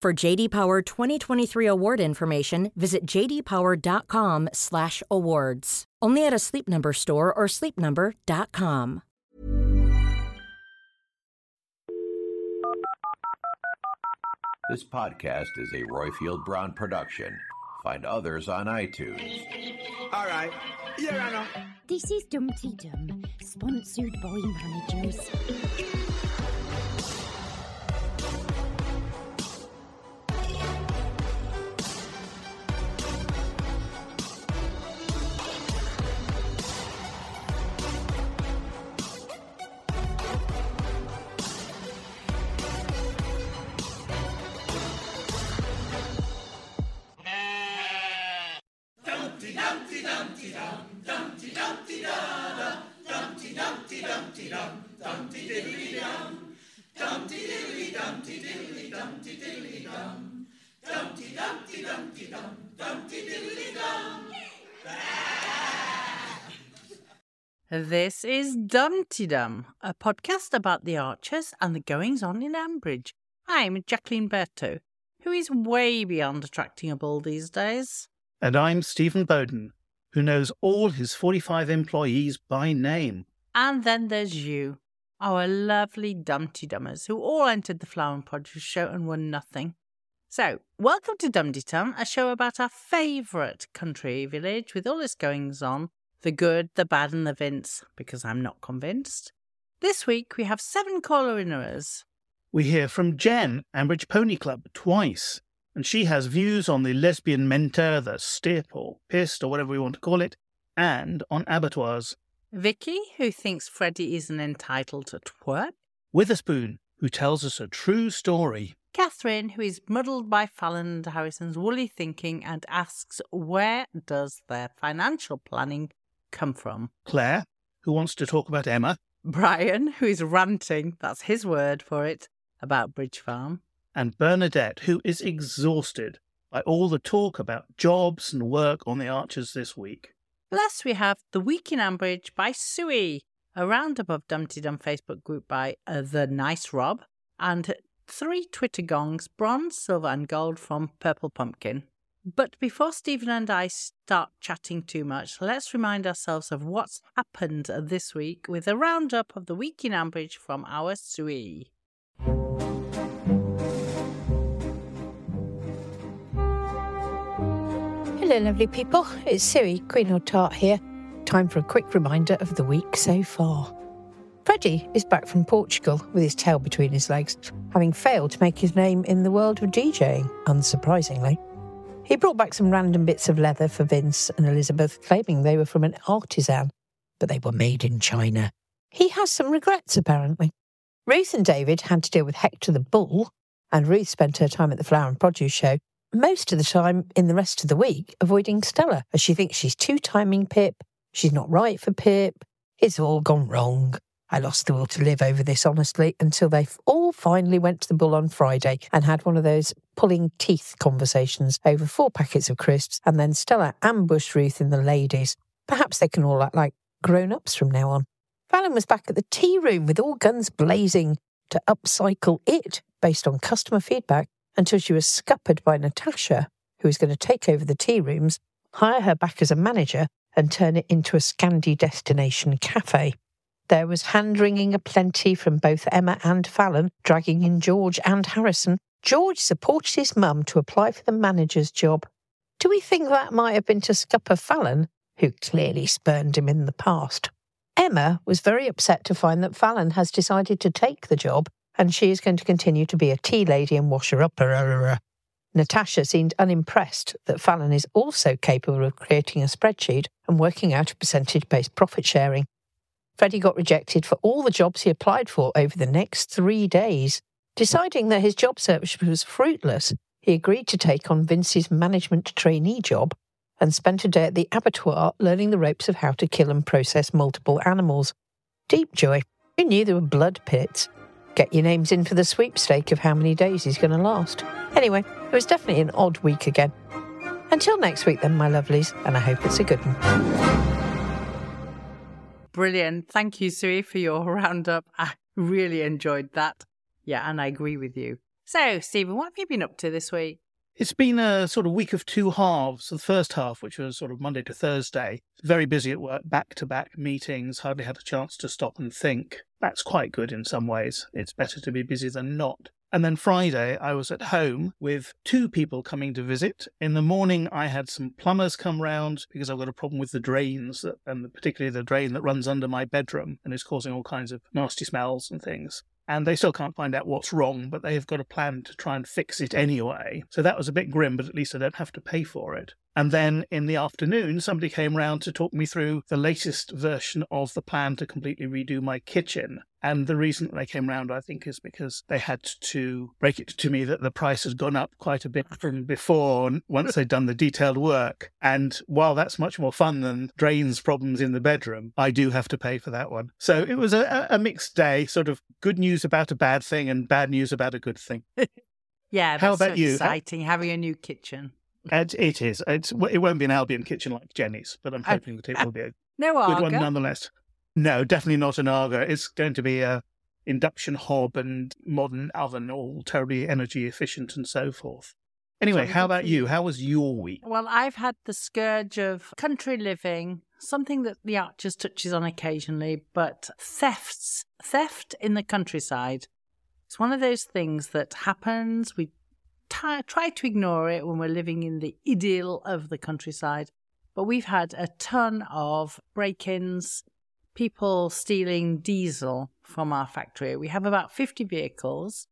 For JD Power 2023 award information, visit jdpower.com/awards. Only at a Sleep Number store or sleepnumber.com. This podcast is a Royfield Brown production. Find others on iTunes. All right. Here I know. This is Dumteedum, sponsored by managers. This is Dumteedum, a podcast about the archers and the goings on in Ambridge. I'm Jacqueline Berto, who is way beyond attracting a bull these days. And I'm Stephen Bowden, who knows all his 45 employees by name. And then there's you, our lovely Dumteedummers, who all entered the Flower and Produce show and won nothing. So, welcome to Dumteedum, a show about our favourite country village with all its goings on the good, the bad, and the Vince, because I'm not convinced. This week we have seven caller winners. We hear from Jen, Ambridge Pony Club, twice, and she has views on the lesbian mentor, the stip or pissed or whatever we want to call it, and on abattoirs. Vicky, who thinks Freddie isn't entitled to twerk. Witherspoon, who tells us a true story. Catherine, who is muddled by Fallon and Harrison's woolly thinking and asks where does their financial planning come from? Claire, who wants to talk about Emma. Brian, who is ranting, that's his word for it, about Bridge Farm. And Bernadette, who is exhausted by all the talk about jobs and work on the Archers this week. Plus, we have The Week in Ambridge by Suey, a roundup of Dumteedum Facebook group by uh, The Nice Rob, and three Twitter gongs, bronze, silver, and gold from Purple Pumpkin. But before Stephen and I start chatting too much, let's remind ourselves of what's happened this week with a roundup of the week in Ambridge from our Suey. Hello, lovely people. It's Siri, Queen or Tart here. Time for a quick reminder of the week so far. Freddie is back from Portugal with his tail between his legs, having failed to make his name in the world of DJing, unsurprisingly. He brought back some random bits of leather for Vince and Elizabeth, claiming they were from an artisan, but they were made in China. He has some regrets, apparently. Ruth and David had to deal with Hector the bull, and Ruth spent her time at the Flower and Produce show most of the time in the rest of the week avoiding Stella, as she thinks she's two timing Pip, she's not right for Pip, it's all gone wrong. I lost the will to live over this, honestly, until they all finally went to the bull on Friday and had one of those pulling teeth conversations over four packets of crisps, and then Stella ambushed Ruth in the ladies. Perhaps they can all act like grown ups from now on. Fallon was back at the tea room with all guns blazing to upcycle it based on customer feedback until she was scuppered by Natasha, who was going to take over the tea rooms, hire her back as a manager, and turn it into a Scandi destination cafe. There was hand wringing aplenty from both Emma and Fallon, dragging in George and Harrison, George supported his mum to apply for the manager's job. Do we think that might have been to scupper Fallon, who clearly spurned him in the past? Emma was very upset to find that Fallon has decided to take the job and she is going to continue to be a tea lady and wash her up. Natasha seemed unimpressed that Fallon is also capable of creating a spreadsheet and working out a percentage based profit sharing. Freddie got rejected for all the jobs he applied for over the next three days. Deciding that his job search was fruitless, he agreed to take on Vince's management trainee job and spent a day at the abattoir learning the ropes of how to kill and process multiple animals. Deep joy. Who knew there were blood pits? Get your names in for the sweepstake of how many days he's going to last. Anyway, it was definitely an odd week again. Until next week, then, my lovelies, and I hope it's a good one. Brilliant. Thank you, Sue, for your roundup. I really enjoyed that. Yeah, and I agree with you. So, Stephen, what have you been up to this week? It's been a sort of week of two halves. The first half, which was sort of Monday to Thursday, very busy at work, back to back meetings, hardly had a chance to stop and think. That's quite good in some ways. It's better to be busy than not. And then Friday, I was at home with two people coming to visit. In the morning, I had some plumbers come round because I've got a problem with the drains, and particularly the drain that runs under my bedroom and is causing all kinds of nasty smells and things and they still can't find out what's wrong, but they've got a plan to try and fix it anyway. So that was a bit grim, but at least I don't have to pay for it. And then in the afternoon, somebody came round to talk me through the latest version of the plan to completely redo my kitchen. And the reason they came round, I think, is because they had to break it to me that the price has gone up quite a bit from before once they'd done the detailed work. And while that's much more fun than drains problems in the bedroom, I do have to pay for that one. So it was a, a mixed day, sort of good news about a bad thing and bad news about a good thing. yeah, How about so you? Exciting having a new kitchen. It, it is. It's, it won't be an Albion kitchen like Jenny's, but I'm hoping that it will be a No good Aga. one nonetheless. No, definitely not an Aga. It's going to be a induction hob and modern oven, all terribly energy efficient and so forth. Anyway, how about you? you. How was your week? Well, I've had the scourge of country living, something that the Archers touches on occasionally, but thefts, theft in the countryside. It's one of those things that happens. We t- try to ignore it when we're living in the idyll of the countryside, but we've had a ton of break ins, people stealing diesel from our factory. We have about 50 vehicles,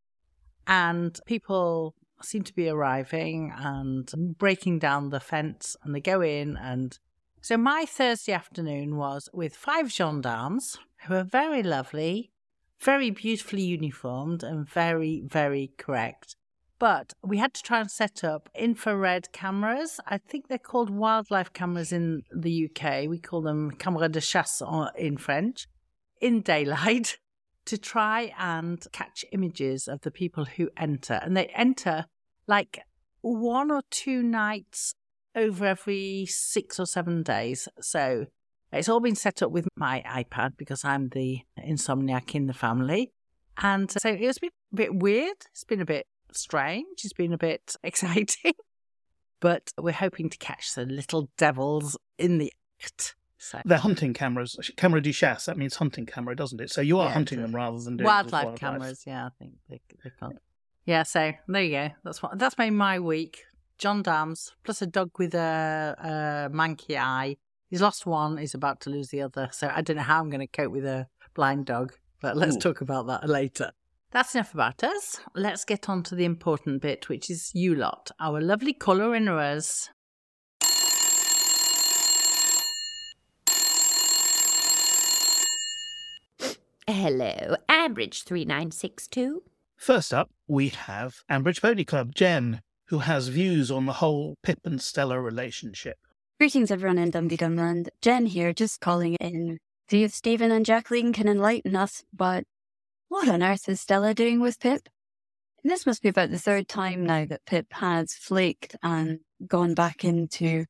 and people seem to be arriving and breaking down the fence, and they go in. And so, my Thursday afternoon was with five gendarmes who are very lovely, very beautifully uniformed, and very, very correct. But we had to try and set up infrared cameras. I think they're called wildlife cameras in the UK. We call them caméras de chasse in French, in daylight, to try and catch images of the people who enter. And they enter like one or two nights over every six or seven days. So it's all been set up with my iPad because I'm the insomniac in the family. And so it's been a bit weird. It's been a bit strange. It's been a bit exciting. But we're hoping to catch the little devils in the act. So They're hunting cameras. Camera du chasse, that means hunting camera, doesn't it? So you are Yeah, hunting them rather than doing with wildlife, cameras, yeah, I think they they called. Yeah, so there you go. That's what that's been my week. gendarmes plus a dog with a, a manky eye. He's lost one. He's about to lose the other. So I don't know how I'm going to cope with a blind dog. But let's Ooh. talk about that later. That's enough about us. Let's get on to the important bit, which is you lot, our lovely colour inners. Hello, Ambridge 3962. First up, we have Ambridge Pony Club, Jen, who has views on the whole Pip and Stella relationship. Greetings, everyone in Dumteedum Land. Jen here, just calling in. See if Stephen and Jacqueline can enlighten us, but what on earth is Stella doing with Pip? This must be about the third time now that Pip has flaked and gone back into.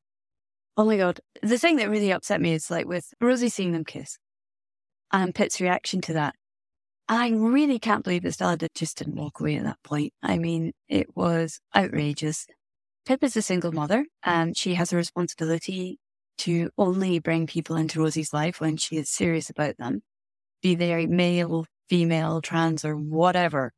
Oh my god. The thing that really upset me is like with Rosie seeing them kiss and Pip's reaction to that. I really can't believe that Stella just didn't walk away at that point. I mean, it was outrageous. Pip is a single mother and she has a responsibility to only bring people into Rosie's life when she is serious about them, be they male, female, trans, or whatever.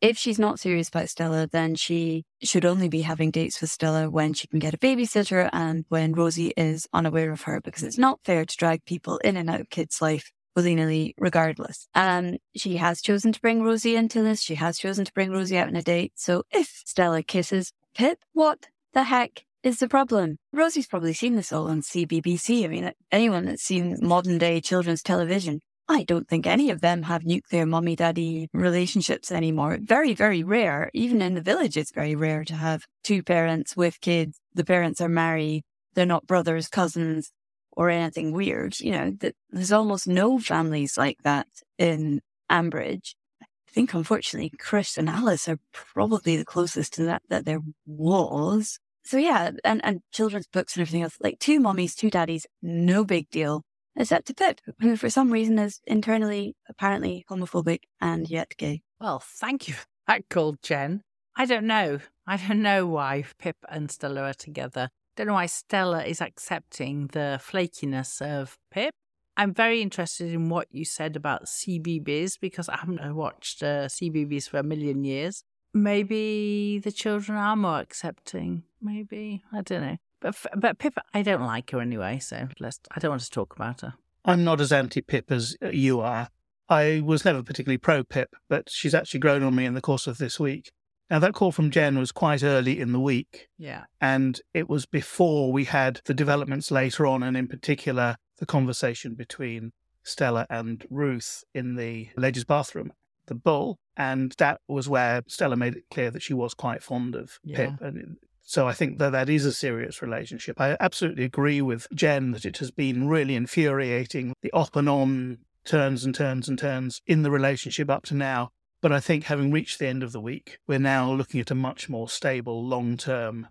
if she's not serious about Stella, then she should only be having dates with Stella when she can get a babysitter and when Rosie is unaware of her, because it's not fair to drag people in and out of kids' life willy regardless. Um, she has chosen to bring Rosie into this. She has chosen to bring Rosie out on a date. So if Stella kisses Pip, what the heck is the problem? Rosie's probably seen this all on CBBC. I mean, anyone that's seen modern day children's television I don't think any of them have nuclear mommy daddy relationships anymore. Very, very rare. Even in the village, it's very rare to have two parents with kids. The parents are married. They're not brothers, cousins, or anything weird. You know, there's almost no families like that in Ambridge. I think, unfortunately, Chris and Alice are probably the closest to that that there was. So yeah, and, and children's books and everything else, like two mommies, two daddies, no big deal except to Pip, who for some reason is internally apparently homophobic and yet gay. Well, thank you for that call, Jen. I don't know. I don't know why Pip and Stella are together. Don't know why Stella is accepting the flakiness of Pip. I'm very interested in what you said about CBBC because I haven't watched uh, CBeebies for a million years. Maybe the children are more accepting. Maybe I don't know. But but Pip, I don't like her anyway, so let's. I don't want to talk about her. I'm not as anti Pip as you are. I was never particularly pro Pip, but she's actually grown on me in the course of this week. Now, that call from Jen was quite early in the week. Yeah. And it was before we had the developments later on, and in particular, the conversation between Stella and Ruth in the ladies' bathroom, the bull. And that was where Stella made it clear that she was quite fond of yeah. Pip. And so I think that that is a serious relationship. I absolutely agree with Jen that it has been really infuriating the off and on turns and turns and turns in the relationship up to now. But I think having reached the end of the week, we're now looking at a much more stable, long term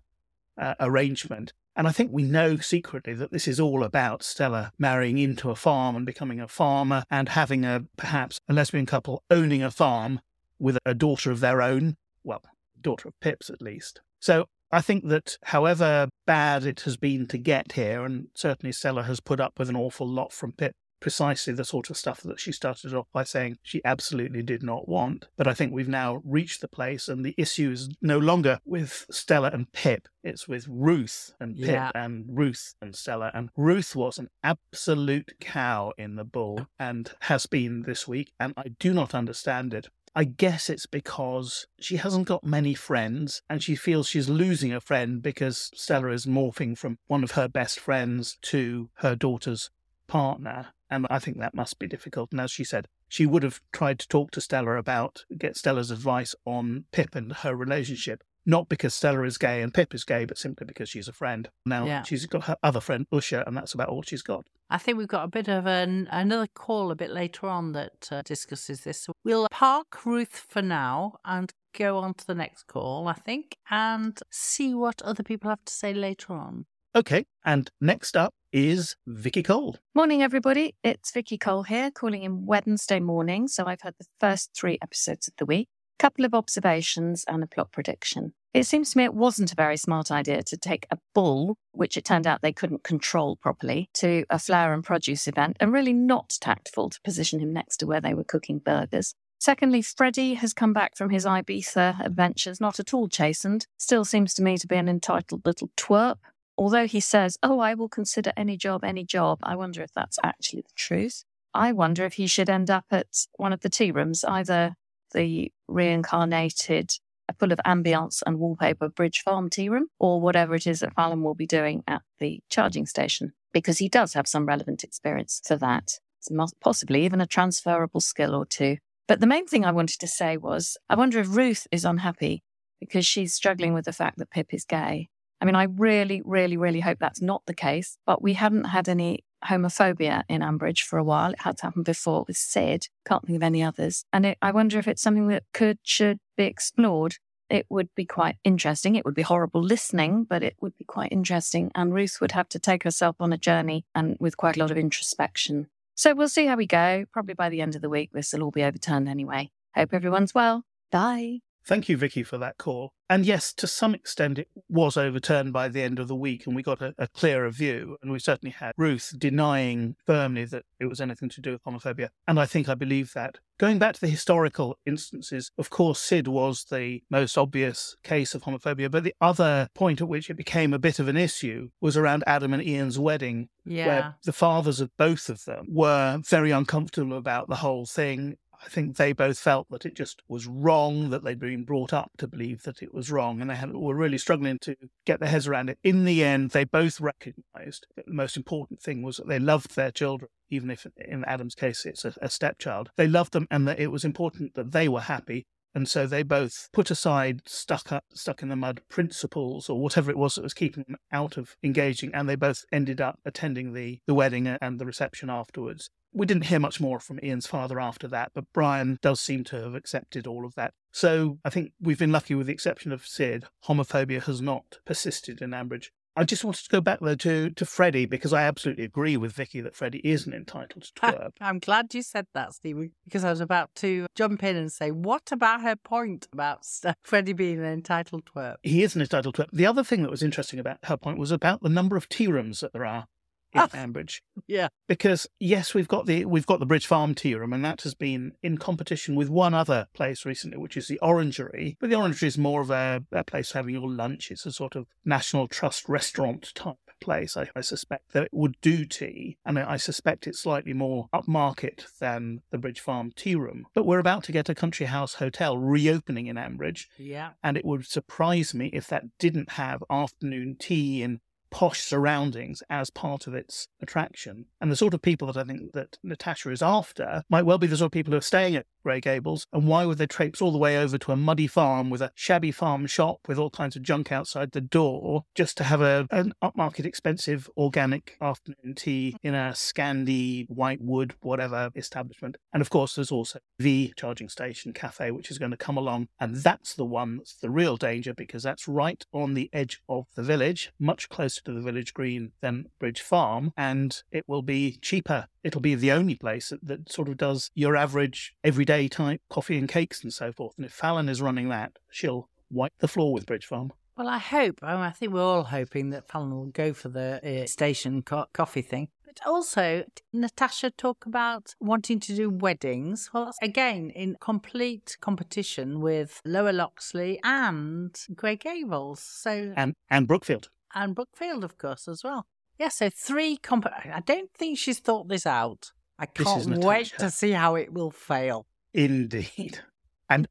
uh, arrangement. And I think we know secretly that this is all about Stella marrying into a farm and becoming a farmer and having a perhaps a lesbian couple owning a farm with a daughter of their own. Well, daughter of Pip's at least. So I think that however bad it has been to get here, and certainly Stella has put up with an awful lot from Pip, precisely the sort of stuff that she started off by saying she absolutely did not want. But I think we've now reached the place, and the issue is no longer with Stella and Pip, it's with Ruth and Pip yeah. and Ruth and Stella. And Ruth was an absolute cow in the bull and has been this week, and I do not understand it. I guess it's because she hasn't got many friends and she feels she's losing a friend because Stella is morphing from one of her best friends to her daughter's partner. And I think that must be difficult. And as she said, she would have tried to talk to Stella about, get Stella's advice on Pip and her relationship not because Stella is gay and Pip is gay, but simply because she's a friend. Now yeah. she's got her other friend Usha, and that's about all she's got. I think we've got a bit of an, another call a bit later on that uh, discusses this. So we'll park Ruth for now and go on to the next call, I think, and see what other people have to say later on. Okay, and next up is Vicky Cole. Morning, everybody. It's Vicky Cole here, calling in Wednesday morning. So I've had the first three episodes of the week A couple of observations and a plot prediction. It seems to me it wasn't a very smart idea to take a bull, which it turned out they couldn't control properly, to a flower and produce event, and really not tactful to position him next to where they were cooking burgers. Secondly, Freddie has come back from his Ibiza adventures not at all chastened, still seems to me to be an entitled little twerp. Although he says, Oh, I will consider any job, any job, I wonder if that's actually the truth. I wonder if he should end up at one of the tea rooms, either the reincarnated full of ambience and wallpaper Bridge Farm tea room or whatever it is that Fallon will be doing at the charging station because he does have some relevant experience for that. It's possibly even a transferable skill or two. But the main thing I wanted to say was I wonder if Ruth is unhappy because she's struggling with the fact that Pip is gay. I mean, I really, really, really hope that's not the case, but we haven't had any homophobia in Ambridge for a while. It had to happen before with Sid. Can't think of any others. And it, I wonder if it's something that could, should be explored. It would be quite interesting. It would be horrible listening, but it would be quite interesting. And Ruth would have to take herself on a journey and with quite a lot of introspection. So we'll see how we go. Probably by the end of the week, this will all be overturned anyway. Hope everyone's well. Bye. Thank you, Vicky, for that call. And yes, to some extent, it was overturned by the end of the week, and we got a, a, clearer view. And we certainly had Ruth denying firmly that it was anything to do with homophobia. And I think I believe that. Going back to the historical instances, of course, Sid was the most obvious case of homophobia. But the other point at which it became a bit of an issue was around Adam and Ian's wedding, yeah. where the fathers of both of them were very uncomfortable about the whole thing I think they both felt that it just was wrong, that they'd been brought up to believe that it was wrong, and they had, were really struggling to get their heads around it. In the end, they both recognized that the most important thing was that they loved their children, even if in Adam's case it's a, a stepchild. They loved them, and that it was important that they were happy. And so they both put aside stuck up, stuck in the mud principles or whatever it was that was keeping them out of engaging, and they both ended up attending the, the wedding and the reception afterwards. We didn't hear much more from Ian's father after that, but Brian does seem to have accepted all of that. So I think we've been lucky with the exception of Sid. Homophobia has not persisted in Ambridge. I just wanted to go back though to, to Freddie because I absolutely agree with Vicky that Freddie isn't entitled to twerp. I'm glad you said that, Stephen, because I was about to jump in and say, what about her point about Freddie being an entitled twerp? He is an entitled twerp. The other thing that was interesting about her point was about the number of tea rooms that there are in oh, Ambridge. Yeah. Because yes, we've got the we've got the Bridge Farm tea room, and that has been in competition with one other place recently, which is the Orangery. But the Orangery is more of a, a place for having your lunch. It's a sort of National Trust restaurant type place. I, I, suspect that it would do tea, and I suspect it's slightly more upmarket than the Bridge Farm tea room. But we're about to get a country house hotel reopening in Ambridge. Yeah. And it would surprise me if that didn't have afternoon tea in posh surroundings as part of its attraction. And the sort of people that I think that Natasha is after might well be the sort of people who are staying at Grey Gables. And why would they traipse all the way over to a muddy farm with a shabby farm shop with all kinds of junk outside the door just to have a, an upmarket, expensive, organic afternoon tea in a Scandi, white wood, whatever establishment? And of course, there's also the charging station cafe, which is going to come along. And that's the one that's the real danger because that's right on the edge of the village, much closer to the village green than Bridge Farm. And it will be cheaper it'll be the only place that, that, sort of does your average everyday type coffee and cakes and so forth. And if Fallon is running that, she'll wipe the floor with Bridge Farm. Well, I hope. I think we're all hoping that Fallon will go for the uh, station co- coffee thing. But also, Natasha talk about wanting to do weddings. Well, that's again, in complete competition with Lower Loxley and Grey Gables. So and and Brookfield and Brookfield, of course, as well. Yeah, so three comp. I don't think she's thought this out. I can't wait to see how it will fail. Indeed. And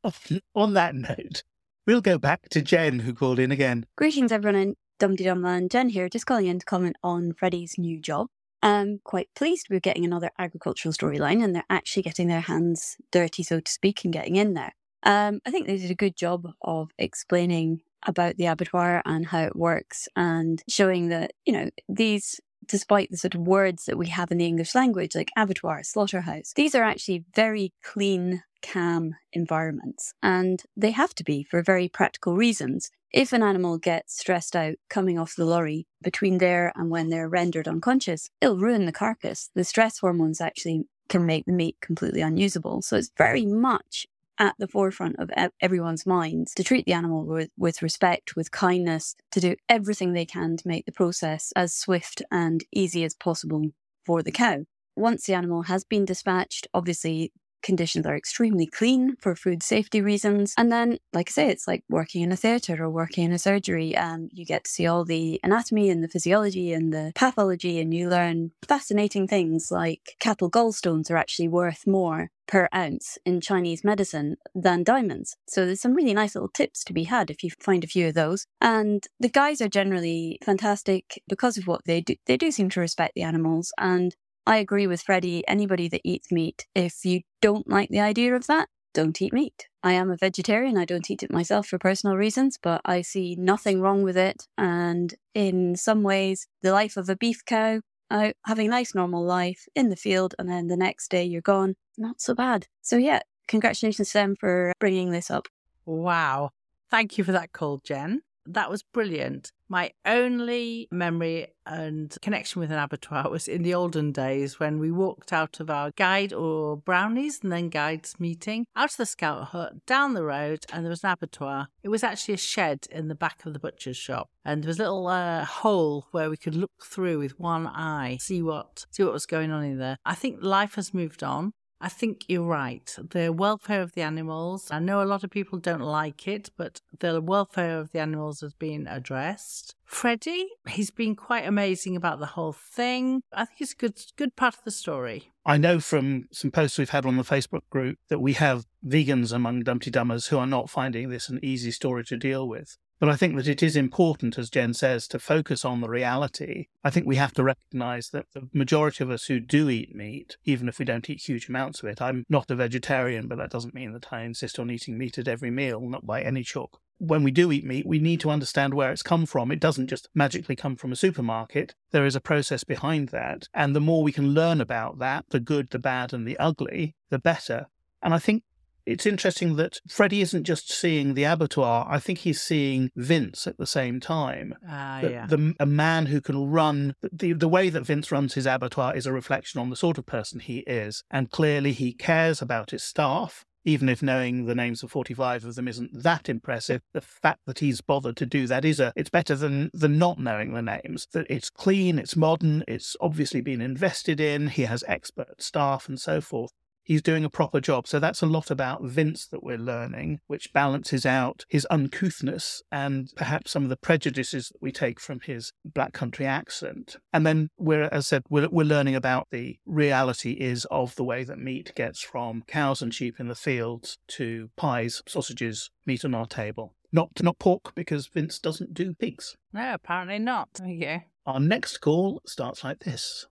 on that note, we'll go back to Jen, who called in again. Greetings, everyone in Dum Dum Land. Jen here, just calling in to comment on Freddie's new job. I'm quite pleased we're getting another agricultural storyline and they're actually getting their hands dirty, so to speak, and getting in there. Um, I think they did a good job of explaining about the abattoir and how it works and showing that, you know, these despite the sort of words that we have in the English language, like abattoir, slaughterhouse, these are actually very clean, calm environments. And they have to be for very practical reasons. If an animal gets stressed out coming off the lorry between there and when they're rendered unconscious, it'll ruin the carcass. The stress hormones actually can make the meat completely unusable. So it's very much at the forefront of everyone's minds to treat the animal with, with respect, with kindness, to do everything they can to make the process as swift and easy as possible for the cow. Once the animal has been dispatched, obviously conditions are extremely clean for food safety reasons. And then, like I say, it's like working in a theatre or working in a surgery. Um, you get to see all the anatomy and the physiology and the pathology, and you learn fascinating things like cattle gallstones are actually worth more per ounce in Chinese medicine than diamonds. So there's some really nice little tips to be had if you find a few of those. And the guys are generally fantastic because of what they do. They do seem to respect the animals and I agree with Freddie. Anybody that eats meat, if you don't like the idea of that, don't eat meat. I am a vegetarian. I don't eat it myself for personal reasons, but I see nothing wrong with it. And in some ways, the life of a beef cow, uh, having a nice normal life in the field, and then the next day you're gone, not so bad. So, yeah, congratulations to them for bringing this up. Wow. Thank you for that call, Jen. That was brilliant. My only memory and connection with an abattoir was in the olden days when we walked out of our guide or brownies and then guides meeting out of the scout hut down the road and there was an abattoir. It was actually a shed in the back of the butcher's shop and there was a little uh, hole where we could look through with one eye, see what see what was going on in there. I think life has moved on. I think you're right. The welfare of the animals, I know a lot of people don't like it, but the welfare of the animals has been addressed. Freddie, he's been quite amazing about the whole thing. I think it's a good, good part of the story. I know from some posts we've had on the Facebook group that we have vegans among Dumteedummers who are not finding this an easy story to deal with. But I think that it is important, as Jen says, to focus on the reality. I think we have to recognize that the majority of us who do eat meat, even if we don't eat huge amounts of it, I'm not a vegetarian, but that doesn't mean that I insist on eating meat at every meal, not by any chalk. When we do eat meat, we need to understand where it's come from. It doesn't just magically come from a supermarket. There is a process behind that. And the more we can learn about that, the good, the bad, and the ugly, the better. And I think it's interesting that Freddie isn't just seeing the abattoir. I think he's seeing Vince at the same time. Ah, The- yeah. the, a man who can run the the way that Vince runs his abattoir is a reflection on the sort of person he is, and clearly he cares about his staff. Even if knowing the names of 45 of them isn't that impressive, the fact that he's bothered to do that is a, it's better than, than not knowing the names. That it's clean, it's modern, it's obviously been invested in, he has expert staff and so forth he's doing a proper job. So that's a lot about Vince that we're learning, which balances out his uncouthness and perhaps some of the prejudices that we take from his black country accent. And then we're, as I said, we're, we're learning about the reality is of the way that meat gets from cows and sheep in the fields to pies, sausages, meat on our table. Not not pork because Vince doesn't do pigs. No, apparently not. Go. Our next call starts like this.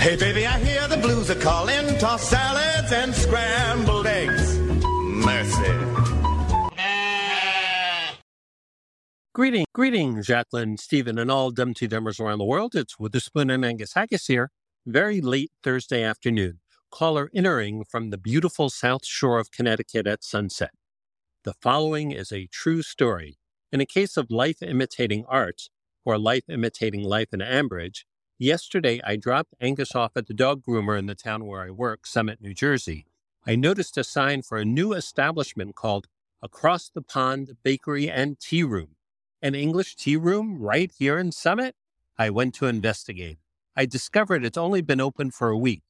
Hey, baby, I hear the blues are calling. Toss salads and scrambled eggs. Mercy. Greeting, greetings, Jacqueline, Stephen, and all Dumteedummers around the world. It's Witherspoon and Angus Haggis here. Very late Thursday afternoon. Caller entering from the beautiful south shore of Connecticut at sunset. The following is a true story. In a case of life imitating art, or life imitating life in Ambridge, yesterday I dropped Angus off at the dog groomer in the town where I work, Summit, New Jersey. I noticed a sign for a new establishment called Across the Pond Bakery and Tea Room an English tea room right here in Summit? I went to investigate. I discovered it's only been open for a week.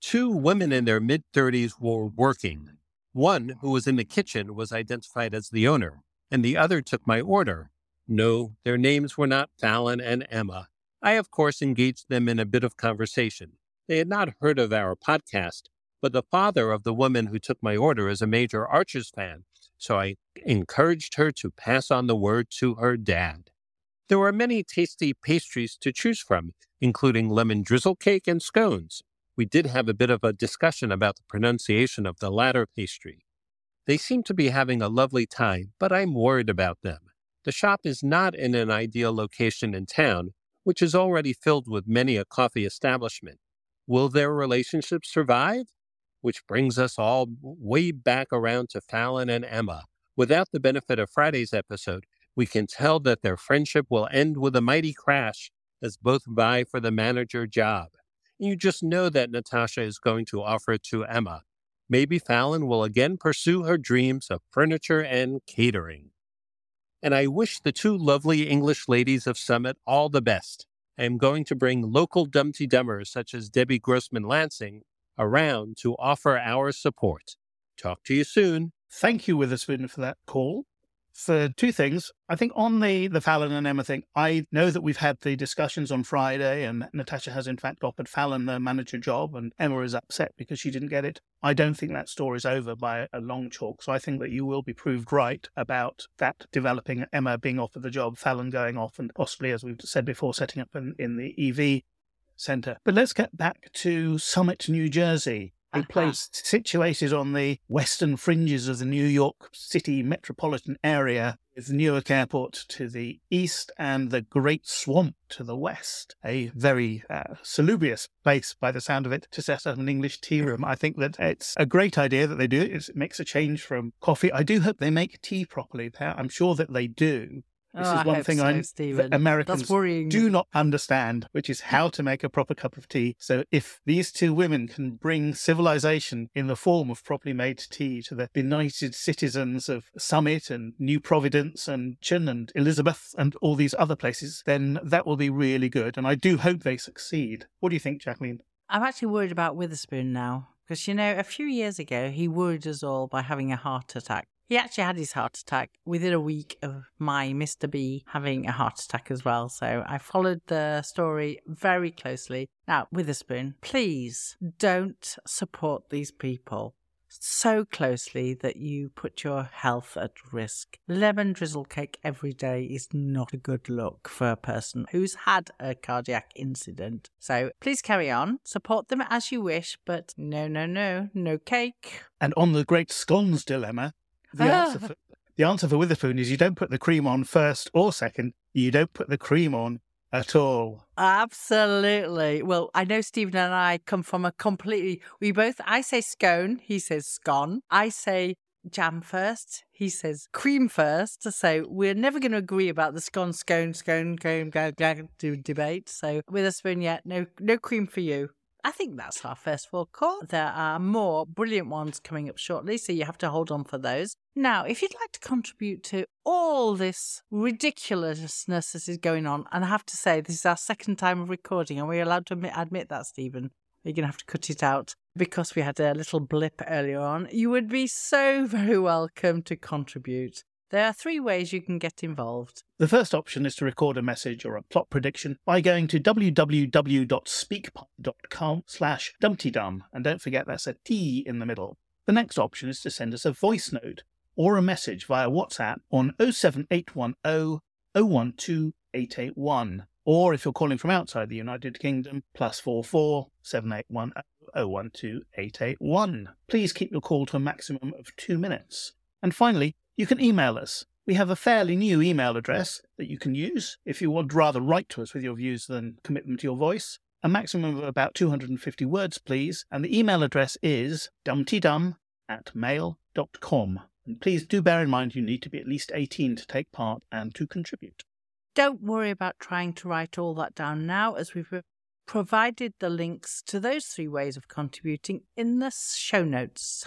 Two women in their mid 30s were working. One, who was in the kitchen, was identified as the owner, and the other took my order. No, their names were not Fallon and Emma. I, of course, engaged them in a bit of conversation. They had not heard of our podcast, but the father of the woman who took my order is a major Archers fan, so I encouraged her to pass on the word to her dad. There were many tasty pastries to choose from, including lemon drizzle cake and scones. We did have a bit of a discussion about the pronunciation of the latter pastry. They seem to be having a lovely time, but I'm worried about them. The shop is not in an ideal location in town, which is already filled with many a coffee establishment. Will their relationship survive? Which brings us all way back around to Fallon and Emma. Without the benefit of Friday's episode, we can tell that their friendship will end with a mighty crash as both vie for the manager job. You just know that Natasha is going to offer it to Emma. Maybe Fallon will again pursue her dreams of furniture and catering. And I wish the two lovely English ladies of Summit all the best. I am going to bring local Dumteedummers such as Debbie Grossman Lansing around to offer our support. Talk to you soon. Thank you, Witherspoon, for that call. For two things, I think on the the Fallon and Emma thing, I know that we've had the discussions on Friday, and Natasha has in fact offered Fallon the manager job, and Emma is upset because she didn't get it. I don't think that story's over by a long chalk, so I think that you will be proved right about that developing, Emma being offered the job, Fallon going off, and possibly, as we've said before, setting up in, in the EV centre. But let's get back to Summit, New Jersey. A place situated on the western fringes of the New York City metropolitan area, with Newark Airport to the east and the Great Swamp to the west. A very uh, salubrious place, by the sound of it, to set up an English tea room. I think that it's a great idea that they do it. It makes a change from coffee. I do hope they make tea properly. there. I'm sure that they do. This Oh, is one thing so, I Stephen. Americans do not understand, which is how to make a proper cup of tea. So if these two women can bring civilization in the form of properly made tea to the benighted citizens of Summit and New Providence and Chin and Elizabeth and all these other places, then that will be really good. And I do hope they succeed. What do you think, Jacqueline? I'm actually worried about Witherspoon now because you know a few years ago he worried us all by having a heart attack. He actually had his heart attack within a week of my Mr. B having a heart attack as well. So I followed the story very closely. Now, Witherspoon, please don't support these people so closely that you put your health at risk. Lemon drizzle cake every day is not a good look for a person who's had a cardiac incident. So please carry on, support them as you wish, but no, no, no, no cake. And on the great scones dilemma, the Ah. answer for the answer for Witherspoon is you don't put the cream on first or second. You don't put the cream on at all. Absolutely. Well, I know Stephen and I come from a completely. We both. I say scone. He says scone. I say jam first. He says cream first. So we're never going to agree about the scone, scone, scone, scone, scone, scone do- debate. So Witherspoon yet, no, no cream for you. I think that's our first full call. There are more brilliant ones coming up shortly, so you have to hold on for those. Now, if you'd like to contribute to all this ridiculousness that is going on, and I have to say, this is our second time of recording, and we're allowed to admit, admit that, Stephen. You're going to have to cut it out because we had a little blip earlier on. You would be so very welcome to contribute. There are three ways you can get involved. The first option is to record a message or a plot prediction by going to www.speakpipe.com slash dumteedum, and don't forget that's a T in the middle. The next option is to send us a voice note or a message via WhatsApp on 07810 012 881. Or if you're calling from outside the United Kingdom, plus 44 7810 012 881. Please keep your call to a maximum of two minutes. And finally, you can email us. We have a fairly new email address that you can use if you would rather write to us with your views than commit them to your voice. A maximum of about 250 words, please. And the email address is dumteedum at mail.com. And please do bear in mind you need to be at least 18 to take part and to contribute. Don't worry about trying to write all that down now, as we've provided the links to those three ways of contributing in the show notes.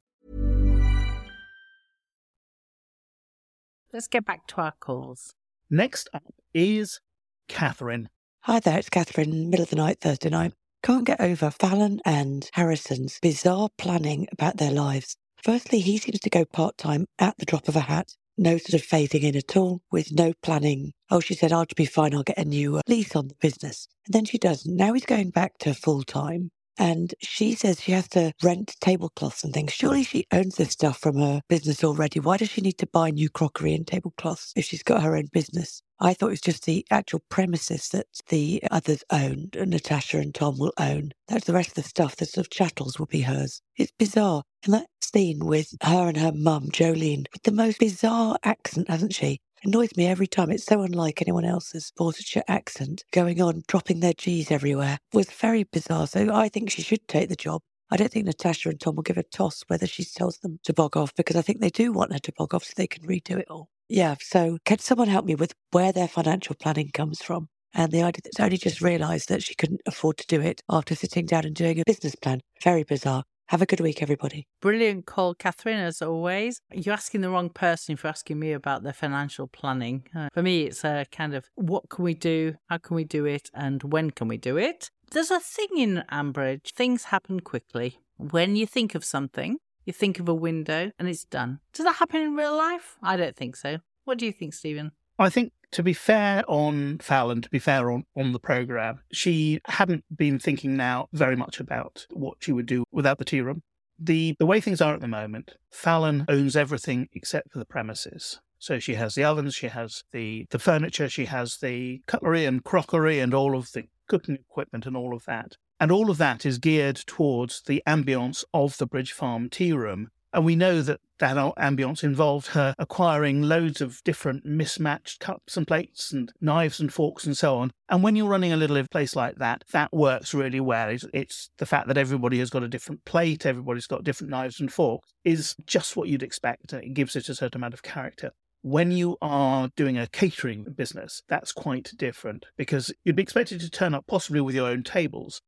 Let's get back to our calls. Next up is Catherine. Hi there, it's Catherine, middle of the night, Thursday night. Can't get over Fallon and Harrison's bizarre planning about their lives. Firstly, he seems to go part time at the drop of a hat, no sort of phasing in at all, with no planning. Oh, she said, I'll be fine, I'll get a new uh, lease on the business. And then she doesn't. Now he's going back to full time. And she says she has to rent tablecloths and things. Surely she owns this stuff from her business already. Why does she need to buy new crockery and tablecloths if she's got her own business? I thought it was just the actual premises that the others owned, Natasha and Tom will own. That's the rest of the stuff, the sort of chattels will be hers. It's bizarre. And that scene with her and her mum, Jolene, with the most bizarre accent, hasn't she? Annoys me every time. It's so unlike anyone else's Borsetshire accent going on, dropping their G's everywhere. It was very bizarre. So I think she should take the job. I don't think Natasha and Tom will give a toss whether she tells them to bog off because I think they do want her to bog off so they can redo it all. Yeah, so can someone help me with where their financial planning comes from? And the idea that only just realised that she couldn't afford to do it after sitting down and doing a business plan. Very bizarre. Have a good week, everybody. Brilliant call, Catherine, as always. You're asking the wrong person for asking me about their financial planning. Uh, for me, it's a kind of what can we do, how can we do it, and when can we do it. There's a thing in Ambridge things happen quickly. When you think of something, you think of a window and it's done. Does that happen in real life? I don't think so. What do you think, Stephen? I think to be fair on Fallon, to be fair on, on the programme, she hadn't been thinking now very much about what she would do without the tea room. The, the way things are at the moment, Fallon owns everything except for the premises. So she has the ovens, she has the, the furniture, she has the cutlery and crockery and all of the cooking equipment and all of that. And all of that is geared towards the ambience of the Bridge Farm tea room and we know that that ambience involved her acquiring loads of different mismatched cups and plates and knives and forks and so on. And when you're running a little place like that, that works really well. It's, it's the fact that everybody has got a different plate, everybody's got different knives and forks, is just what you'd expect. It gives it a certain amount of character. When you are doing a catering business, that's quite different because you'd be expected to turn up possibly with your own tables,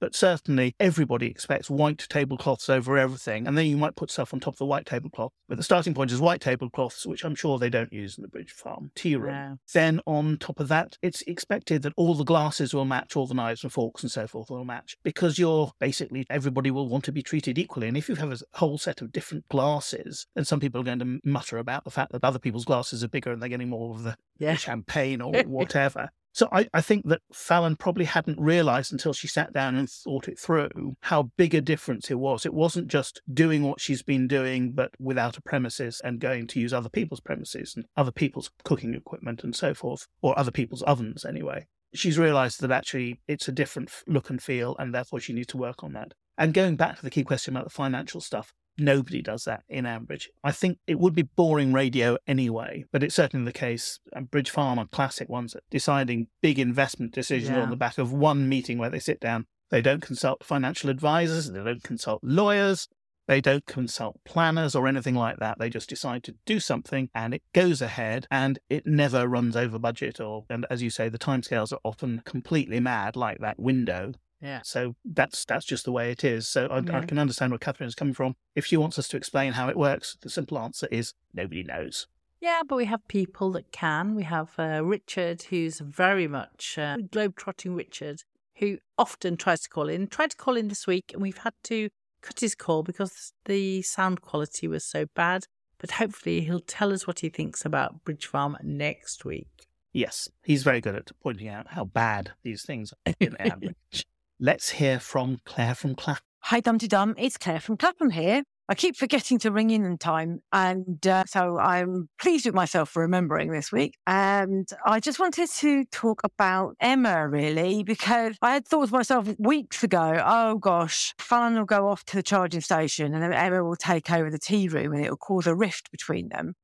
but certainly everybody expects white tablecloths over everything. And then you might put stuff on top of the white tablecloth. But the starting point is white tablecloths, which I'm sure they don't use in the Bridge Farm tea room. Then on top of that, it's expected that all the glasses will match, all the knives and forks and so forth will match because you're basically everybody will want to be treated equally. And if you have a whole set of different glasses, then some people are going to mutter about the fact that other people's glasses are bigger and they're getting more of the, yeah. the champagne or whatever. So I, I, think that Fallon probably hadn't realized until she sat down and thought it through how big a difference it was. It wasn't just doing what she's been doing, but without a premises and going to use other people's premises and other people's cooking equipment and so forth, or other people's ovens anyway. She's realized that actually it's a different look and feel, and therefore she needs to work on that. And going back to the key question about the financial stuff, Nobody does that in Ambridge. I think it would be boring radio anyway, but it's certainly the case. Bridge Farm are classic ones at deciding big investment decisions yeah. on the back of one meeting where they sit down. They don't consult financial advisors, they don't consult lawyers, they don't consult planners or anything like that. They just decide to do something and it goes ahead and it never runs over budget or and as you say, the timescales are often completely mad, like that window yeah. So that's that's just the way it is. So I, yeah. I can understand where Katherine is coming from. If she wants us to explain how it works, the simple answer is nobody knows. Yeah, but we have people that can. We have uh, Richard, who's very much uh, globe-trotting Richard, who often tries to call in. Tried to call in this week, and we've had to cut his call because the sound quality was so bad. But hopefully, he'll tell us what he thinks about Bridge Farm next week. Yes, he's very good at pointing out how bad these things are in average. Let's hear from Claire from Clapham. Hi, Dumteedum. It's Claire from Clapham here. I keep forgetting to ring in in time. And uh, so I'm pleased with myself for remembering this week. And I just wanted to talk about Emma, really, because I had thought to myself weeks ago, oh gosh, Fallon will go off to the charging station and then Emma will take over the tea room and it will cause a rift between them.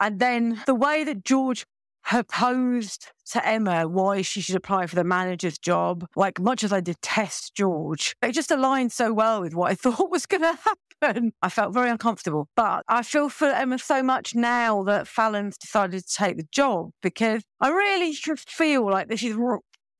And then the way that George proposed to Emma why she should apply for the manager's job. Like, much as I detest George, it just aligned so well with what I thought was going to happen. I felt very uncomfortable. But I feel for Emma so much now that Fallon's decided to take the job because I really feel like this is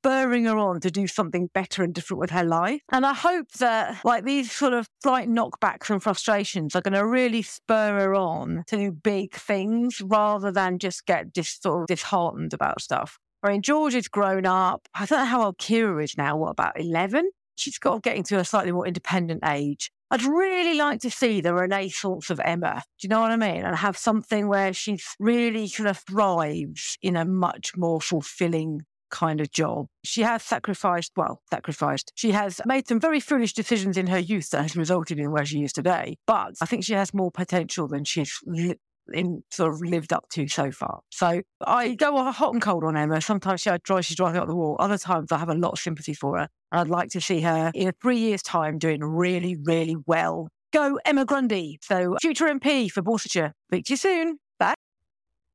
spurring her on to do something better and different with her life. And I hope that like these sort of slight knockbacks and frustrations are going to really spur her on to do big things rather than just get dis- sort of disheartened about stuff. I mean, George is grown up. I don't know how old Keira is now. What, about 11? She's got getting to a slightly more independent age. I'd really like to see the renaissance of Emma. Do you know what I mean? And have something where she really kind of thrives in a much more fulfilling kind of job. She has sacrificed, well, sacrificed. She has made some very foolish decisions in her youth that has resulted in where she is today. But I think she has more potential than she's li- in sort of lived up to so far. So I go hot and cold on Emma. Sometimes she drives, she's driving up the wall. Other times I have a lot of sympathy for her. And I'd like to see her in three years' time doing really, really well. Go Emma Grundy. So future MP for Worcestershire. Speak to you soon. Bye.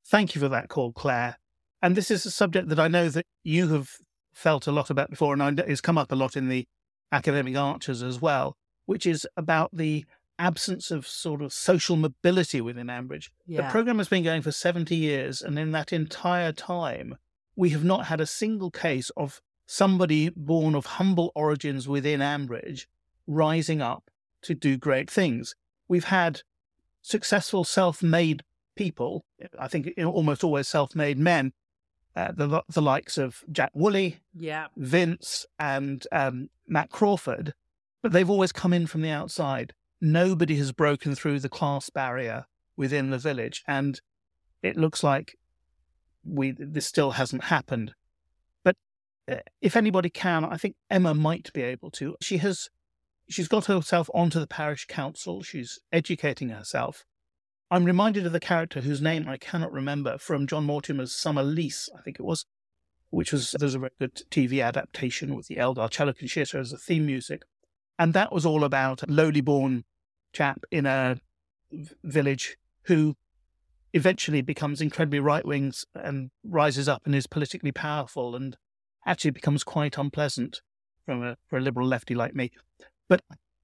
Thank you for that call, Claire. And this is a subject that I know that you have felt a lot about before, and it's come up a lot in the academic archers as well, which is about the absence of sort of social mobility within Ambridge. Yeah. The program has been going for 70 years, and in that entire time, we have not had a single case of somebody born of humble origins within Ambridge rising up to do great things. We've had successful self made people, I think almost always self made men, uh, the, the likes of Jack Woolley, Yeah. Vince, and um, Matt Crawford, but they've always come in from the outside. Nobody has broken through the class barrier within the village, and it looks like we this still hasn't happened. But uh, if anybody can, I think Emma might be able to. She has she's got herself onto the parish council. She's educating herself. I'm reminded of the character whose name I cannot remember from John Mortimer's Summer Lease, I think it was, which was there's a very good TV adaptation with the Elgar Cello Concerto as a theme music. And that was all about a lowly born chap in a village who eventually becomes incredibly right wing and rises up and is politically powerful and actually becomes quite unpleasant from a, for a liberal lefty like me. But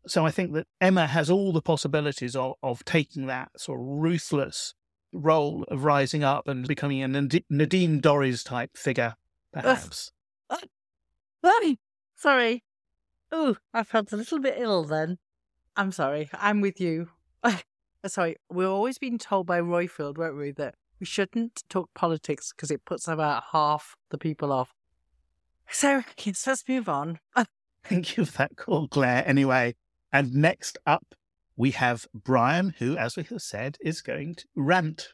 so I think that Emma has all the possibilities of, of taking that sort of ruthless role of rising up and becoming a Nadine Dorries type figure, perhaps. Sorry. Sorry. Oh, I felt a little bit ill then. I'm sorry. I'm with you. Uh, sorry. We've always been told by Roifield, weren't we, that we shouldn't talk politics because it puts about half the people off. So, yes, let's move on. Thank you for that call, Claire. Anyway, and next up, we have Brian, who, as we have said, is going to rant.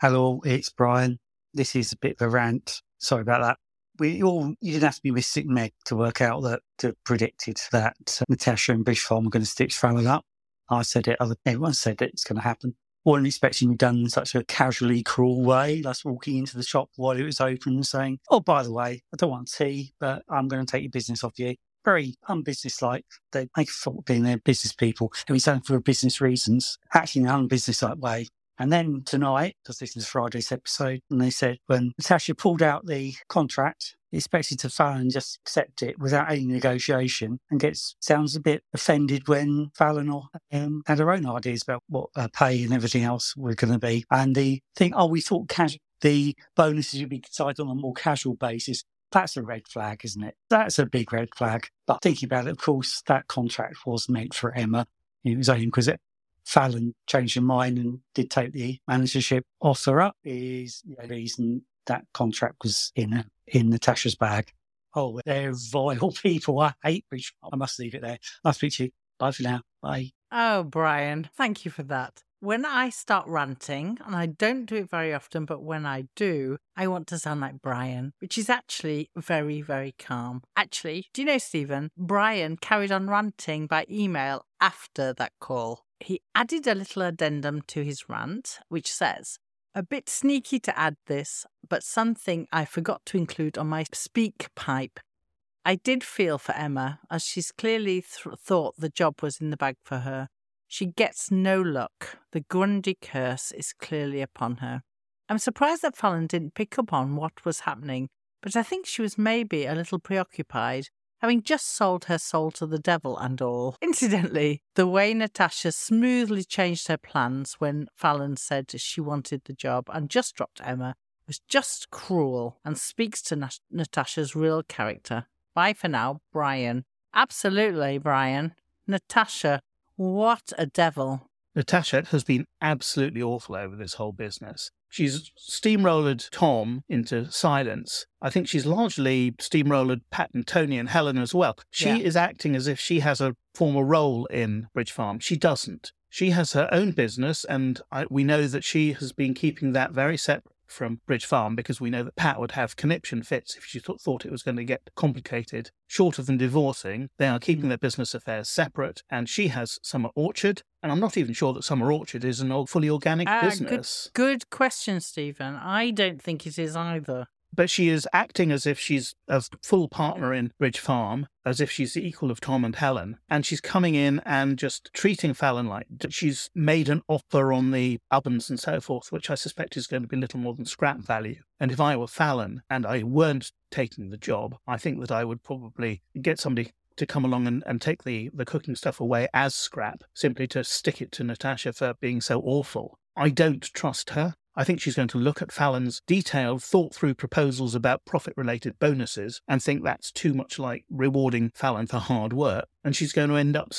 Hello, it's Brian. This is a bit of a rant. Sorry about that. We all you didn't have to be Mystic Meg to work out that to predicted that uh, Natasha and Bridge Farm were going to stitch Fallon up. I said it. Other everyone said that it's going to happen. Wasn't expecting it done in such a casually cruel way. Like walking into the shop while it was open and saying, "Oh, by the way, I don't want tea, but I'm going to take your business off you." Very unbusinesslike. They make a fault of being their business people. Was done for business reasons, acting in an unbusinesslike way. And then tonight, because this is Friday's episode, and they said when Natasha pulled out the contract, he expected to Fallon just accept it without any negotiation and gets sounds a bit offended when Fallon or, um, had her own ideas about what uh, pay and everything else were going to be. And the thing, oh, we thought casu- the bonuses would be decided on a more casual basis. That's a red flag, isn't it? That's a big red flag. But thinking about it, of course, that contract was meant for Emma. It was only because it Fallon changed her mind and did take the managership offer up is the reason that contract was in in Natasha's bag. Oh, they're vile people. I hate. I must leave it there. I'll speak to you. Bye for now. Bye. Oh, Brian, thank you for that. When I start ranting, and I don't do it very often, but when I do, I want to sound like Brian, which is actually very, very calm. Actually, do you know, Stephen? Brian carried on ranting by email after that call. He added a little addendum to his rant, which says, a bit sneaky to add this, but something I forgot to include on my speak pipe. I did feel for Emma, as she's clearly th- thought the job was in the bag for her. She gets no luck. The Grundy curse is clearly upon her. I'm surprised that Fallon didn't pick up on what was happening, but I think she was maybe a little preoccupied, having just sold her soul to the devil and all. Incidentally, the way Natasha smoothly changed her plans when Fallon said she wanted the job and just dropped Emma was just cruel and speaks to Nat- Natasha's real character. Bye for now, Brian. Absolutely, Brian. Natasha, what a devil. Natasha has been absolutely awful over this whole business. She's steamrolled Tom into silence. I think she's largely steamrolled Pat and Tony and Helen as well. She Yeah. is acting as if she has a formal role in Bridge Farm. She doesn't. She has her own business, and I, we know that she has been keeping that very separate from Bridge Farm because we know that Pat would have conniption fits if she th- thought it was going to get complicated. Short of them divorcing, they are keeping their business affairs separate, and she has Summer Orchard. And I'm not even sure that Summer Orchard is an old, fully organic ah, good- business. Good, question, Stephen. I don't think it is either. But she is acting as if she's a full partner in Bridge Farm, as if she's the equal of Tom and Helen. And she's coming in and just treating Fallon like she's made an offer on the ovens and so forth, which I suspect is going to be little more than scrap value. And if I were Fallon and I weren't taking the job, I think that I would probably get somebody to come along and, and take the, the cooking stuff away as scrap, simply to stick it to Natasha for being so awful. I don't trust her. I think she's going to look at Fallon's detailed, thought through proposals about profit related bonuses and think that's too much like rewarding Fallon for hard work. And she's going to end up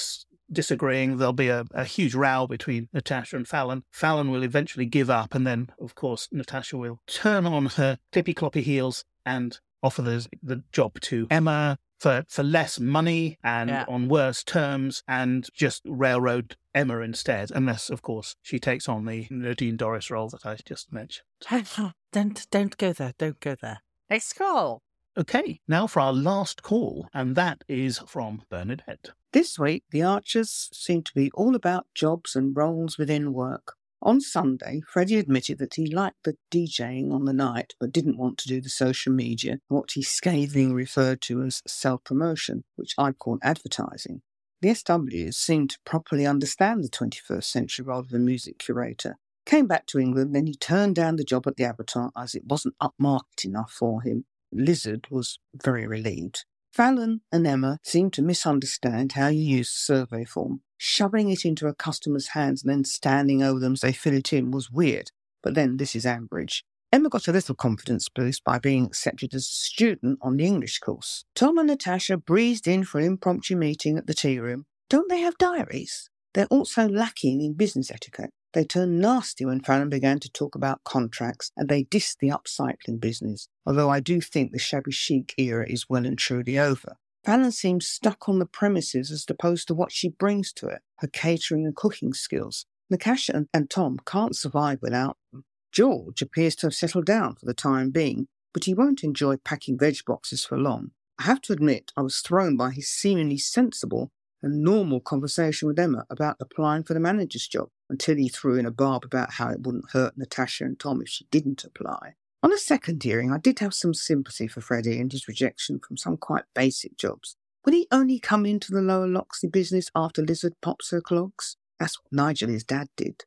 disagreeing. There'll be a, a huge row between Natasha and Fallon. Fallon will eventually give up. And then, of course, Natasha will turn on her clippy cloppy heels and offer the, the job to Emma for, for less money and Yeah. on worse terms and just railroad Emma instead, unless, of course, she takes on the Nadine Dorries role that I just mentioned. Don't don't go there. Don't go there. Next call. Okay, now for our last call, and that is from Bernadette. This week, the Archers seem to be all about jobs and roles within work. On Sunday, Freddie admitted that he liked the DJing on the night but didn't want to do the social media, what he scathingly referred to as self promotion, which I'd call advertising. The SWs seemed to properly understand the 21st century role of a music curator. Came back to England, then he turned down the job at the Avatar as it wasn't upmarket enough for him. Lizard was very relieved. Fallon and Emma seemed to misunderstand how you use survey form. Shoving it into a customer's hands and then standing over them as they fill it in was weird, but then this is Ambridge. Emma got a little confidence boost by being accepted as a student on the English course. Tom and Natasha breezed in for an impromptu meeting at the tea room. Don't they have diaries? They're also lacking in business etiquette. They turned nasty when Fallon began to talk about contracts and they dissed the upcycling business, although I do think the shabby chic era is well and truly over. Fallon seems stuck on the premises as opposed to what she brings to it, her catering and cooking skills. Natasha and, and Tom can't survive without them. George appears to have settled down for the time being, but he won't enjoy packing veg boxes for long. I have to admit, I was thrown by his seemingly sensible and normal conversation with Emma about applying for the manager's job until he threw in a barb about how it wouldn't hurt Natasha and Tom if she didn't apply. On a second hearing, I did have some sympathy for Freddie and his rejection from some quite basic jobs. Would he only come into the lower Loxley business after Lizard pops her clogs? That's what Nigel, his dad, did.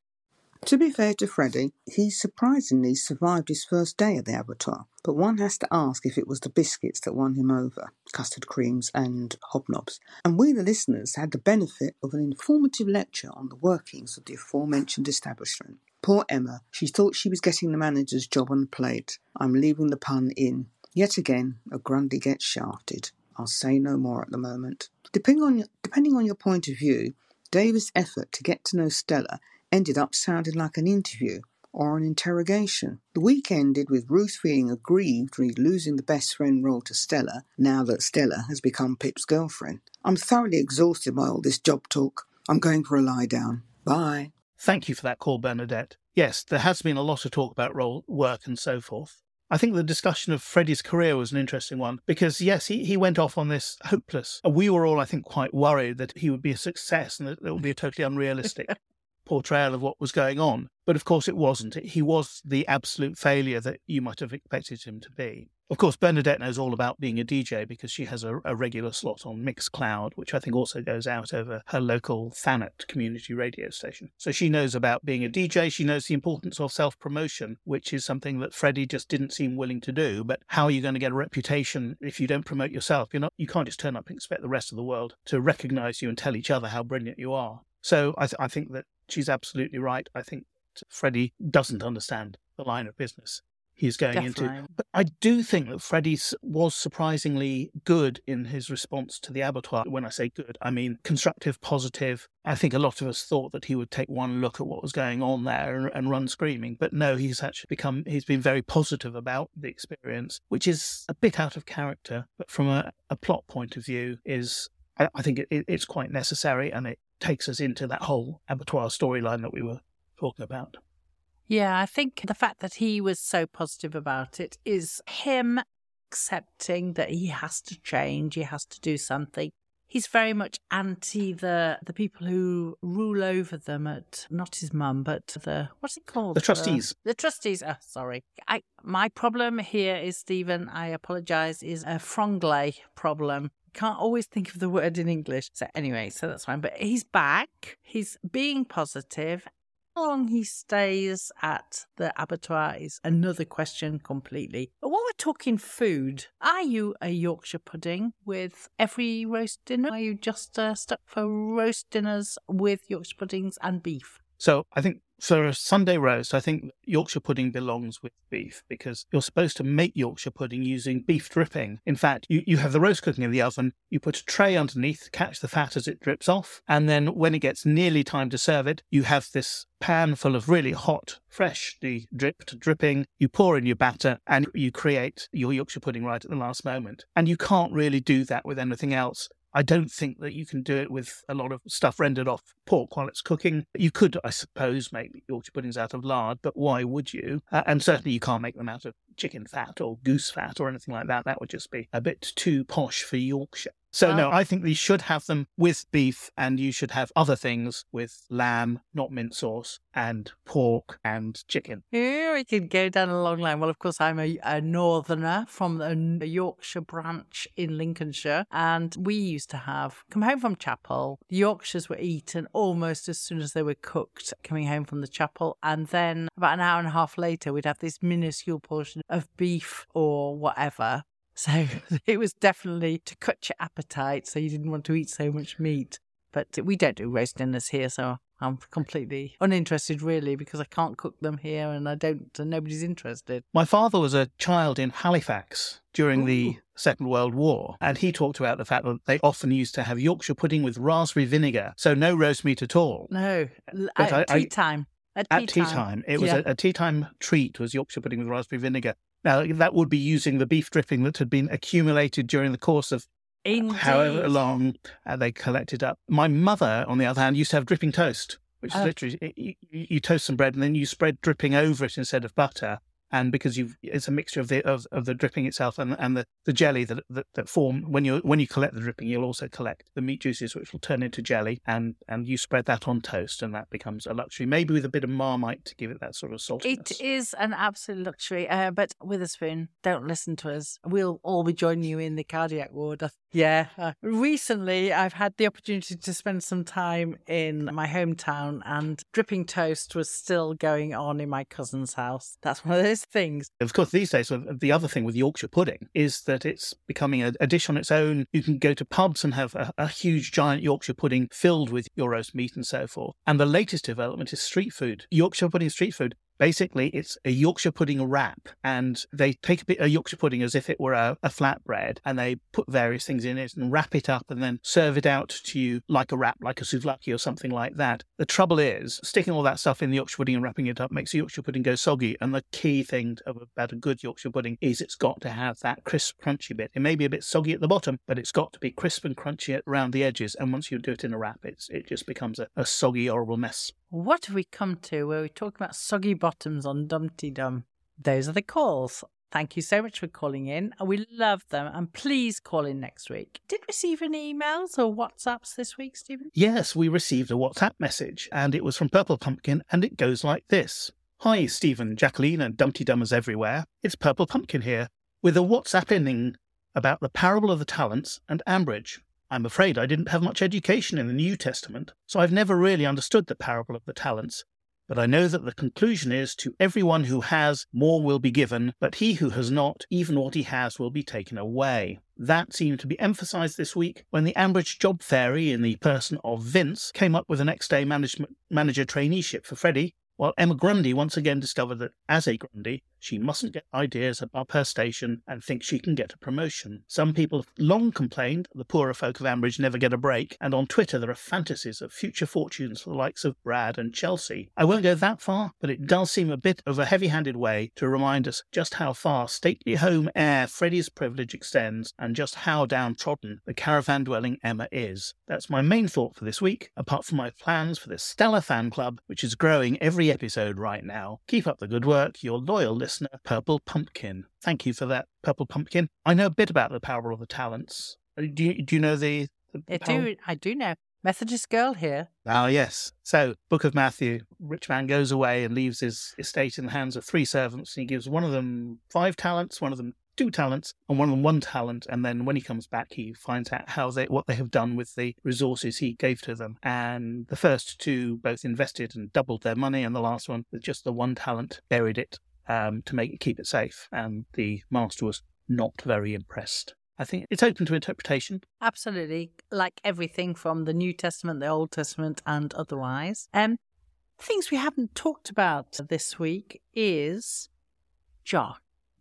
To be fair to Freddie, he surprisingly survived his first day at the Abattoir, but one has to ask if it was the biscuits that won him over, custard creams and hobnobs. And we, the listeners, had the benefit of an informative lecture on the workings of the aforementioned establishment. Poor Emma, she thought she was getting the manager's job on the plate. I'm leaving the pun in. Yet again, a Grundy gets shafted. I'll say no more at the moment. Depending on, depending on your point of view, David's effort to get to know Stella ended up sounding like an interview or an interrogation. The week ended with Ruth feeling aggrieved re losing the best friend role to Stella now that Stella has become Pip's girlfriend. I'm thoroughly exhausted by all this job talk. I'm going for a lie down. Bye. Thank you for that call, Bernadette. Yes, there has been a lot of talk about role work and so forth. I think the discussion of Freddie's career was an interesting one because, yes, he, he went off on this hopeless. We were all, I think, quite worried that he would be a success and that it would be a totally unrealistic portrayal of what was going on. But of course, it wasn't. He was the absolute failure that you might have expected him to be. Of course, Bernadette knows all about being a DJ because she has a, a regular slot on Mixcloud, which I think also goes out over her local Thanet community radio station. So she knows about being a DJ. She knows the importance of self promotion, which is something that Freddie just didn't seem willing to do. But how are you going to get a reputation if you don't promote yourself? You're not. You can't just turn up and expect the rest of the world to recognize you and tell each other how brilliant you are. So I, th- I think that she's absolutely right. I think Freddie doesn't understand the line of business he's going Definitely. into. But I do think that Freddie was surprisingly good in his response to the abattoir. When I say good, I mean constructive, positive. I think a lot of us thought that he would take one look at what was going on there and, and run screaming. But no, he's actually become, he's been very positive about the experience, which is a bit out of character. But from a, a plot point of view, is I, I think it, it, it's quite necessary and it takes us into that whole abattoir storyline that we were talking about. Yeah, I think the fact that he was so positive about it is him accepting that he has to change, he has to do something. He's very much anti the the people who rule over them at not his mum, but the what's it called? The trustees. The, the trustees. Oh, sorry. I my problem here is Stephen. I apologise. Is a franglais problem. Can't always think of the word in English. So anyway, so that's fine. But he's back. He's being positive, how long he stays at the abattoir is another question completely. But while we're talking food, are you a Yorkshire pudding with every roast dinner? Are you just uh, stuck for roast dinners with Yorkshire puddings and beef? So I think a Sunday roast, I think Yorkshire pudding belongs with beef because you're supposed to make Yorkshire pudding using beef dripping. In fact, you, you have the roast cooking in the oven, you put a tray underneath, catch the fat as it drips off, and then when it gets nearly time to serve it, you have this pan full of really hot, freshly dripped dripping. You pour in your batter and you create your Yorkshire pudding right at the last moment. And you can't really do that with anything else. I don't think that you can do it with a lot of stuff rendered off pork while it's cooking. You could, I suppose, make Yorkshire puddings out of lard, but why would you? Uh, and certainly you can't make them out of chicken fat or goose fat or anything like that. That would just be a bit too posh for Yorkshire. So, no, I think you should have them with beef and you should have other things with lamb, not mint sauce, and pork and chicken. Here we could go down a long line. Well, of course, I'm a, a northerner from the Yorkshire branch in Lincolnshire, and we used to have come home from chapel. The Yorkshires were eaten almost as soon as they were cooked, coming home from the chapel, and then about an hour and a half later, we'd have this minuscule portion of beef or whatever. So it was definitely to cut your appetite so you didn't want to eat so much meat. But we don't do roast dinners here, so I'm completely uninterested, really, because I can't cook them here, and I don't, and nobody's interested. My father was a child in Halifax during Ooh. the Second World War, and he talked about the fact that they often used to have Yorkshire pudding with raspberry vinegar, so no roast meat at all. No, but at tea I, time. At, tea, at tea time. time. It was yeah. a, a tea time treat was Yorkshire pudding with raspberry vinegar. Now, that would be using the beef dripping that had been accumulated during the course of Indeed. however long uh, they collected up. My mother, on the other hand, used to have dripping toast, which is oh. literally you, you, toast some bread and then you spread dripping over it instead of butter and because you it's a mixture of the of, of the dripping itself and and the, the jelly that, that that form when you when you collect the dripping you'll also collect the meat juices which will turn into jelly and and you spread that on toast and that becomes a luxury maybe with a bit of marmite to give it that sort of saltiness. It is an absolute luxury, uh, but Witherspoon, don't listen to us. We'll all be joining you in the cardiac ward. Yeah, uh, recently I've had the opportunity to spend some time in my hometown, and dripping toast was still going on in my cousin's house. That's one of those things. Of course, these days, the other thing with Yorkshire pudding is that it's becoming a, a dish on its own. You can go to pubs and have a, a, huge, giant Yorkshire pudding filled with your roast meat and so forth. And the latest development is street food. Yorkshire pudding street food. Basically, it's a Yorkshire pudding wrap, and they take a bit of Yorkshire pudding as if it were a, a flatbread, and they put various things in it and wrap it up, and then serve it out to you like a wrap, like a souvlaki or something like that. The trouble is, sticking all that stuff in the Yorkshire pudding and wrapping it up makes the Yorkshire pudding go soggy. And the key thing about a good Yorkshire pudding is it's got to have that crisp, crunchy bit. It may be a bit soggy at the bottom, but it's got to be crisp and crunchy around the edges. And once you do it in a wrap, it's, it just becomes a, a soggy, horrible mess. What have we come to where we talk about soggy bottoms on Dumteedum? Those are the calls. Thank you so much for calling in. We love them. And please call in next week. Did receive any emails or WhatsApps this week, Stephen? Yes, we received a WhatsApp message, and it was from Purple Pumpkin, and it goes like this Hi, Stephen, Jacqueline, and Dumteedummers everywhere. It's Purple Pumpkin here, with a WhatsApp ending about the parable of the talents and Ambridge. I'm afraid I didn't have much education in the New Testament, so I've never really understood the parable of the talents. But I know that the conclusion is to everyone who has, more will be given, but he who has not, even what he has will be taken away. That seemed to be emphasized this week when the Ambridge job fairy, in the person of Vince, came up with a next day management manager traineeship for Freddie, while Emma Grundy once again discovered that as a Grundy, She mustn't hmm. get ideas above her station and think she can get a promotion. Some people have long complained the poorer folk of Ambridge never get a break, and on Twitter there are fantasies of future fortunes for the likes of Brad and Chelsea. I won't go that far, but it does seem a bit of a heavy handed way to remind us just how far stately home air Freddie's privilege extends and just how downtrodden the caravan dwelling Emma is. That's my main thought for this week, apart from my plans for the Stella fan club, which is growing every episode right now. Keep up the good work, your loyal listener, Purple Pumpkin. Thank you for that, Purple Pumpkin. I know a bit about the power of the talents. Uh, Do you, do you know the, the I power- do, I do know. Methodist girl here. Ah, yes. So, Book of Matthew, rich man goes away and leaves his estate in the hands of three servants. He gives one of them five talents, one of them two talents, and one of them one talent. And then when he comes back, he finds out how they what they have done with the resources he gave to them. And the first two both invested and doubled their money, and the last one, with just the one talent, buried it um, to make keep it safe. And the master was not very impressed. I think it's open to interpretation. Absolutely, like everything from the New Testament, the Old Testament, and otherwise. Um, things we haven't talked about this week is Josh.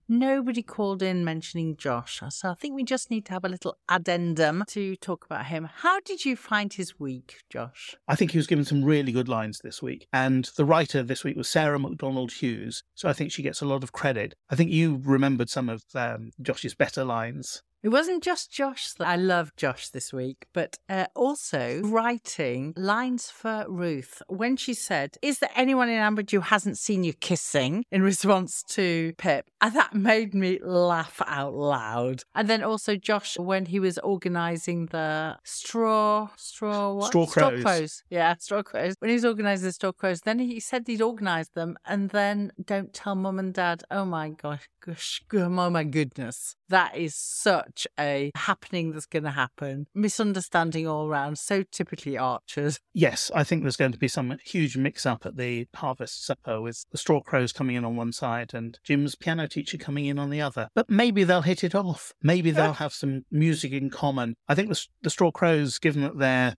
Nobody called in mentioning Josh, so I think we just need to have a little addendum to talk about him. How did you find his week, Josh? I think he was given some really good lines this week. And the writer this week was Sarah McDonald Hughes. So I think she gets a lot of credit. I think you remembered some of um, Josh's better lines. It wasn't just Josh. That I love Josh this week, but uh, also writing lines for Ruth when she said, Is there anyone in Ambridge who hasn't seen you kissing? in response to Pip. And that made me laugh out loud. And then also Josh when he was organising the straw, straw, what? Straw crows. Yeah, straw crows. When he was organising the straw crows, then he said he'd organised them and then don't tell mum and dad. Oh my gosh, gosh, oh my goodness. That is such a happening that's going to happen. Misunderstanding all around. So typically Archers. Yes, I think there's going to be some huge mix up at the harvest supper with the straw crows coming in on one side and Jim's piano teacher coming in on the other. But maybe they'll hit it off. Maybe they'll have some music in common. I think the, the straw crows, given that they're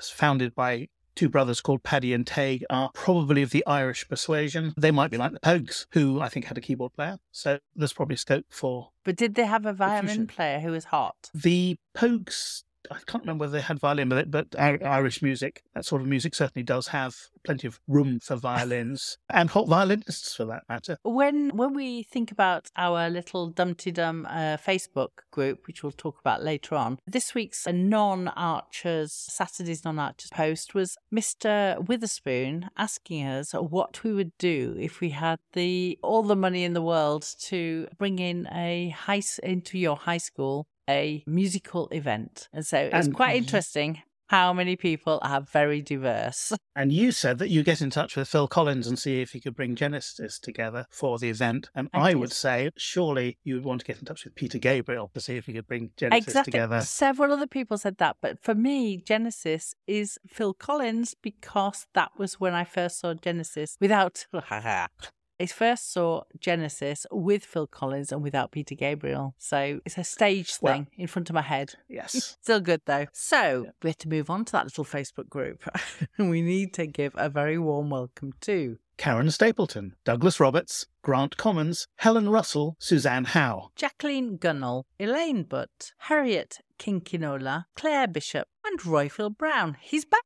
founded by two brothers called Paddy and Tague are probably of the Irish persuasion. They might be like the Pogues, who I think had a keyboard player. So there's probably scope for But did they have a violin player who was hot? the Pogues. I can't remember whether they had violin with it, but Irish music, that sort of music certainly does have plenty of room for violins and hot violinists for that matter. When when we think about our little Dumteedum uh, Facebook group, which we'll talk about later on, this week's non Archers Saturday's non Archers post was Mr. Witherspoon asking us what we would do if we had the all the money in the world to bring in a high into your high school a musical event, and so it's And quite interesting. How many people are very diverse? And you said that you get in touch with Phil Collins and see if he could bring Genesis together for the event. And I I, would say, surely you would want to get in touch with Peter Gabriel to see if he could bring Genesis exactly. together. Several other people said that, but for me, Genesis is Phil Collins because that was when I first saw Genesis without. I first saw Genesis with Phil Collins and without Peter Gabriel. So it's a stage Well, thing in front of my head. Yes. Still good though. So we have to move on to that little Facebook group. we need to give a very warm welcome to Karen Stapleton, Douglas Roberts, Grant Commons, Helen Russell, Suzanne Howe. Jacqueline Gunnell, Elaine Butt, Harriet Kinkinola, Claire Bishop, and Roifield Brown. He's back.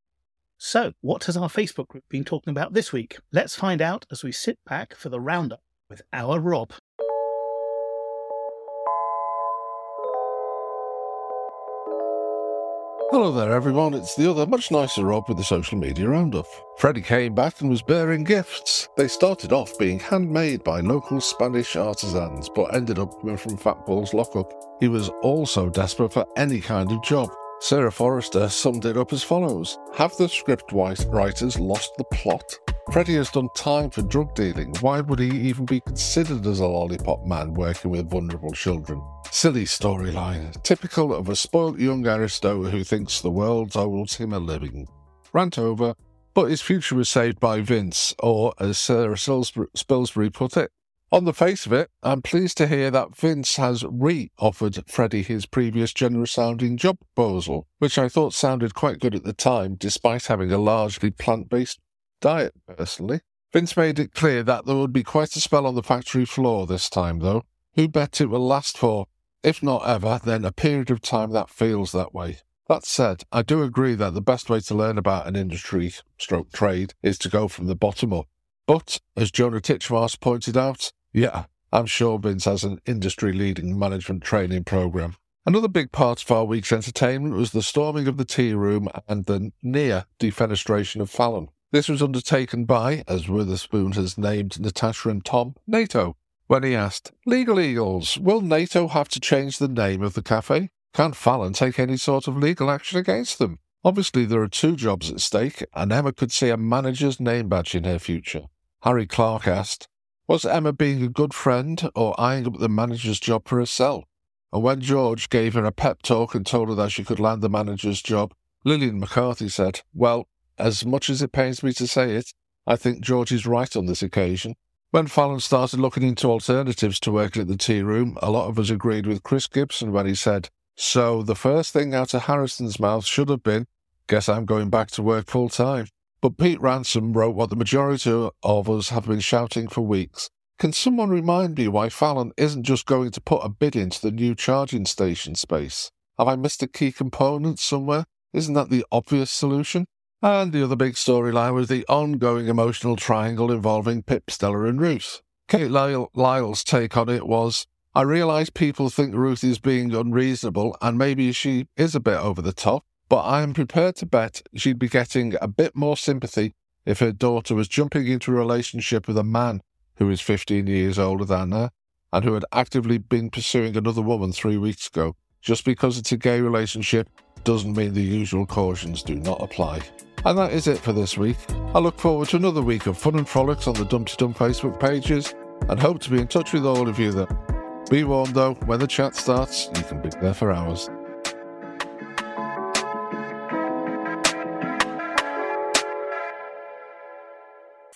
So, what has our Facebook group been talking about this week? Let's find out as we sit back for the roundup with our Rob. Hello there, everyone. It's the other, much nicer Rob with the social media roundup. Freddie came back and was bearing gifts. They started off being handmade by local Spanish artisans, but ended up coming from Fat Paul's lockup. He was also desperate for any kind of job. Sarah Forrester summed it up as follows Have the script writers lost the plot? Freddie has done time for drug dealing. Why would he even be considered as a lollipop man working with vulnerable children? Silly storyline, typical of a spoilt young aristo who thinks the world owes him a living. Rant over, but his future was saved by Vince, or as Sarah Spilsbury put it. On the face of it, I'm pleased to hear that Vince has re offered Freddie his previous generous sounding job proposal, which I thought sounded quite good at the time, despite having a largely plant based diet personally. Vince made it clear that there would be quite a spell on the factory floor this time, though. Who bet it will last for, if not ever, then a period of time that feels that way. That said, I do agree that the best way to learn about an industry stroke trade is to go from the bottom up. But, as Jonah Titchmarsh pointed out, yeah, I'm sure Vince has an industry leading management training program. Another big part of our week's entertainment was the storming of the tea room and the near defenestration of Fallon. This was undertaken by, as Witherspoon has named Natasha and Tom, NATO. When he asked, Legal Eagles, will NATO have to change the name of the cafe? Can Fallon take any sort of legal action against them? Obviously, there are two jobs at stake, and Emma could see a manager's name badge in her future. Harry Clark asked, Was Emma being a good friend or eyeing up the manager's job for herself? And when George gave her a pep talk and told her that she could land the manager's job, Lillian McCarthy said, Well, as much as it pains me to say it, I think George is right on this occasion. When Fallon started looking into alternatives to working at the tea room, a lot of us agreed with Chris Gibson when he said, So the first thing out of Harrison's mouth should have been, Guess I'm going back to work full time. But Pete Ransom wrote what the majority of us have been shouting for weeks. Can someone remind me why Fallon isn't just going to put a bid into the new charging station space? Have I missed a key component somewhere? Isn't that the obvious solution? And the other big storyline was the ongoing emotional triangle involving Pip, Stella, and Ruth. Kate Lyle- Lyle's take on it was I realise people think Ruth is being unreasonable and maybe she is a bit over the top, but I am prepared to bet she'd be getting a bit more sympathy if her daughter was jumping into a relationship with a man who is 15 years older than her and who had actively been pursuing another woman three weeks ago. Just because it's a gay relationship doesn't mean the usual cautions do not apply. And that is it for this week. I look forward to another week of fun and frolics on the Dumteedum Facebook pages and hope to be in touch with all of you then. Be warned though, when the chat starts, you can be there for hours.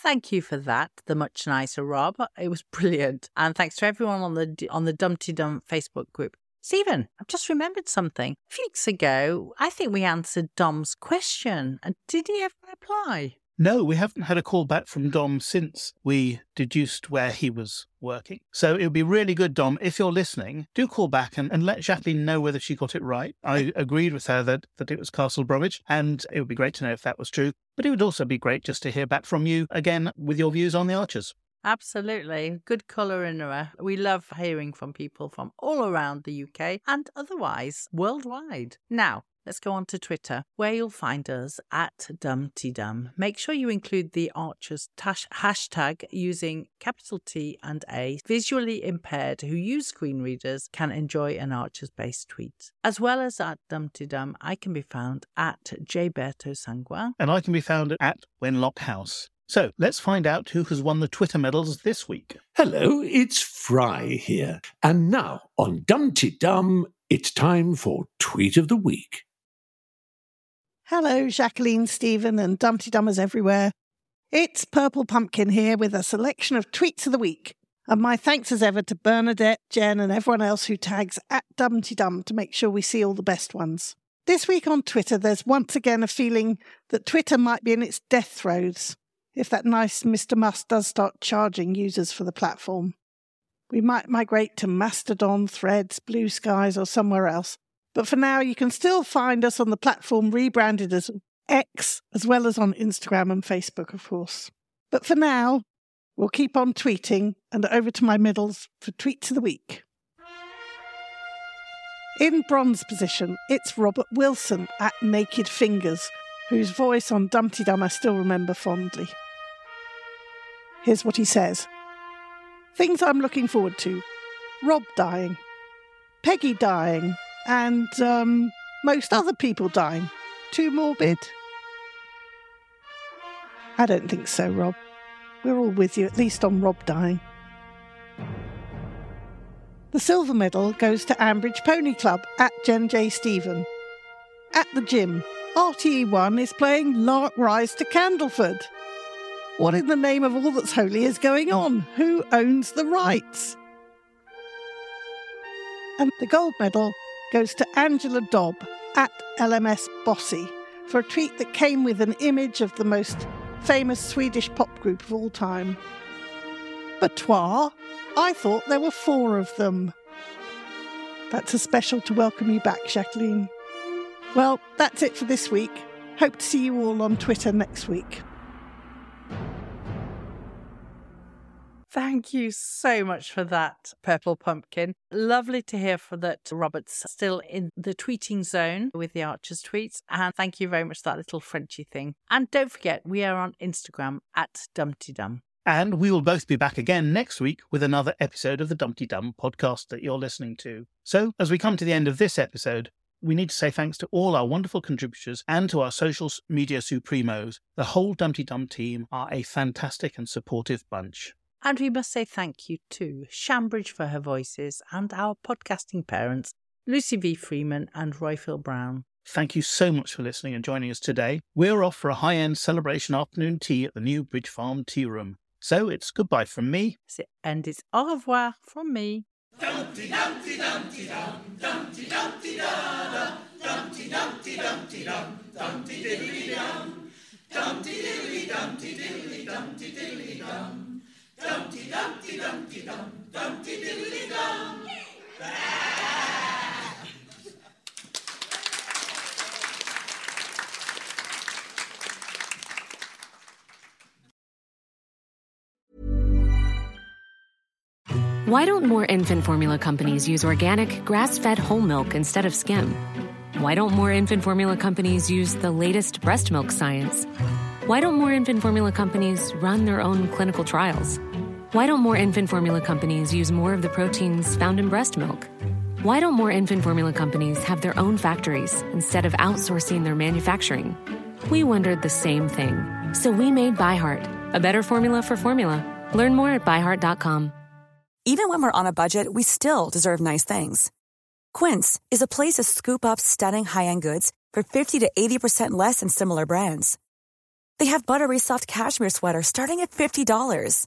Thank you for that, the much nicer Rob. It was brilliant, and thanks to everyone on the on the Dumteedum Facebook group. Stephen, I've just remembered something. A few weeks ago, I think we answered Dom's question, and did he ever reply? No, we haven't had a call back from Dom since we deduced where he was working. So it would be really good, Dom, if you're listening, do call back and, and let Jacqueline know whether she got it right. I agreed with her that, that it was Castle Bromwich, and it would be great to know if that was true. But it would also be great just to hear back from you again with your views on the Archers. Absolutely. Good colour in her. We love hearing from people from all around the UK and otherwise worldwide. Now, Let's go on to Twitter, where you'll find us at Dumteedum. Make sure you include the Archers tash- hashtag using capital T and A. Visually impaired who use screen readers can enjoy an Archers based tweet. As well as at Dumteedum, I can be found at Jberto Sangua. And I can be found at Wenlock House. So let's find out who has won the Twitter medals this week. Hello, it's Fry here. And now on Dumteedum, it's time for Tweet of the Week. Hello, Jacqueline, Stephen, and Dumteedummers everywhere. It's Purple Pumpkin here with a selection of tweets of the week. And my thanks as ever to Bernadette, Jen, and everyone else who tags at Dumteedum to make sure we see all the best ones. This week on Twitter, there's once again a feeling that Twitter might be in its death throes if that nice Mr. Musk does start charging users for the platform. We might migrate to Mastodon, Threads, Blue Skies, or somewhere else. But for now, you can still find us on the platform rebranded as X, as well as on Instagram and Facebook, of course. But for now, we'll keep on tweeting and over to my middles for Tweets of the Week. In bronze position, it's Robert Wilson at Naked Fingers, whose voice on Dumteedum I still remember fondly. Here's what he says Things I'm looking forward to Rob dying, Peggy dying, and um, most other people dying. Too morbid? I don't think so, Rob. We're all with you, at least on Rob dying. The silver medal goes to Ambridge Pony Club at Jen J. Stephen. At the gym, RTE1 is playing Lark Rise to Candleford. What in the name of all that's holy is going on? Who owns the rights? And the gold medal goes to Angela Dobb at LMS Bossy for a tweet that came with an image of the most famous Swedish pop group of all time. Toi, I thought there were four of them. That's a special to welcome you back, Jacqueline. Well, that's it for this week. Hope to see you all on Twitter next week. Thank you so much for that, Purple Pumpkin. Lovely to hear for that Robert's still in the tweeting zone with the Archer's tweets. And thank you very much for that little Frenchy thing. And don't forget, we are on Instagram at Dumteedum. And we will both be back again next week with another episode of the Dumteedum podcast that you're listening to. So, as we come to the end of this episode, we need to say thanks to all our wonderful contributors and to our social media supremos. The whole Dumteedum team are a fantastic and supportive bunch. And we must say thank you to Shambridge for her voices and our podcasting parents, Lucy V. Freeman and Roifield Brown. Thank you so much for listening and joining us today. We're off for a high end celebration afternoon tea at the new Bridge Farm Tea Room. So it's goodbye from me. And it's au revoir from me. Dumpty Dumpty Dumpty Dum, Dumpty Dumpty Da Da, Dumpty Dumpty Dumpty Dum, Dumpty Diddly Dum, Dumpty Diddly Dumpty Diddly Dumpty Diddly Dum. Dumpty Dumpty Dumpty Dum, Dumpty Diddly Dum. Why don't more infant formula companies use organic, grass fed whole milk instead of skim? Why don't more infant formula companies use the latest breast milk science? Why don't more infant formula companies run their own clinical trials? Why don't more infant formula companies use more of the proteins found in breast milk? Why don't more infant formula companies have their own factories instead of outsourcing their manufacturing? We wondered the same thing. So we made ByHeart, a better formula for formula. Learn more at byheart.com. Even when we're on a budget, we still deserve nice things. Quince is a place to scoop up stunning high end goods for 50 to 80% less than similar brands. They have buttery soft cashmere sweaters starting at $50,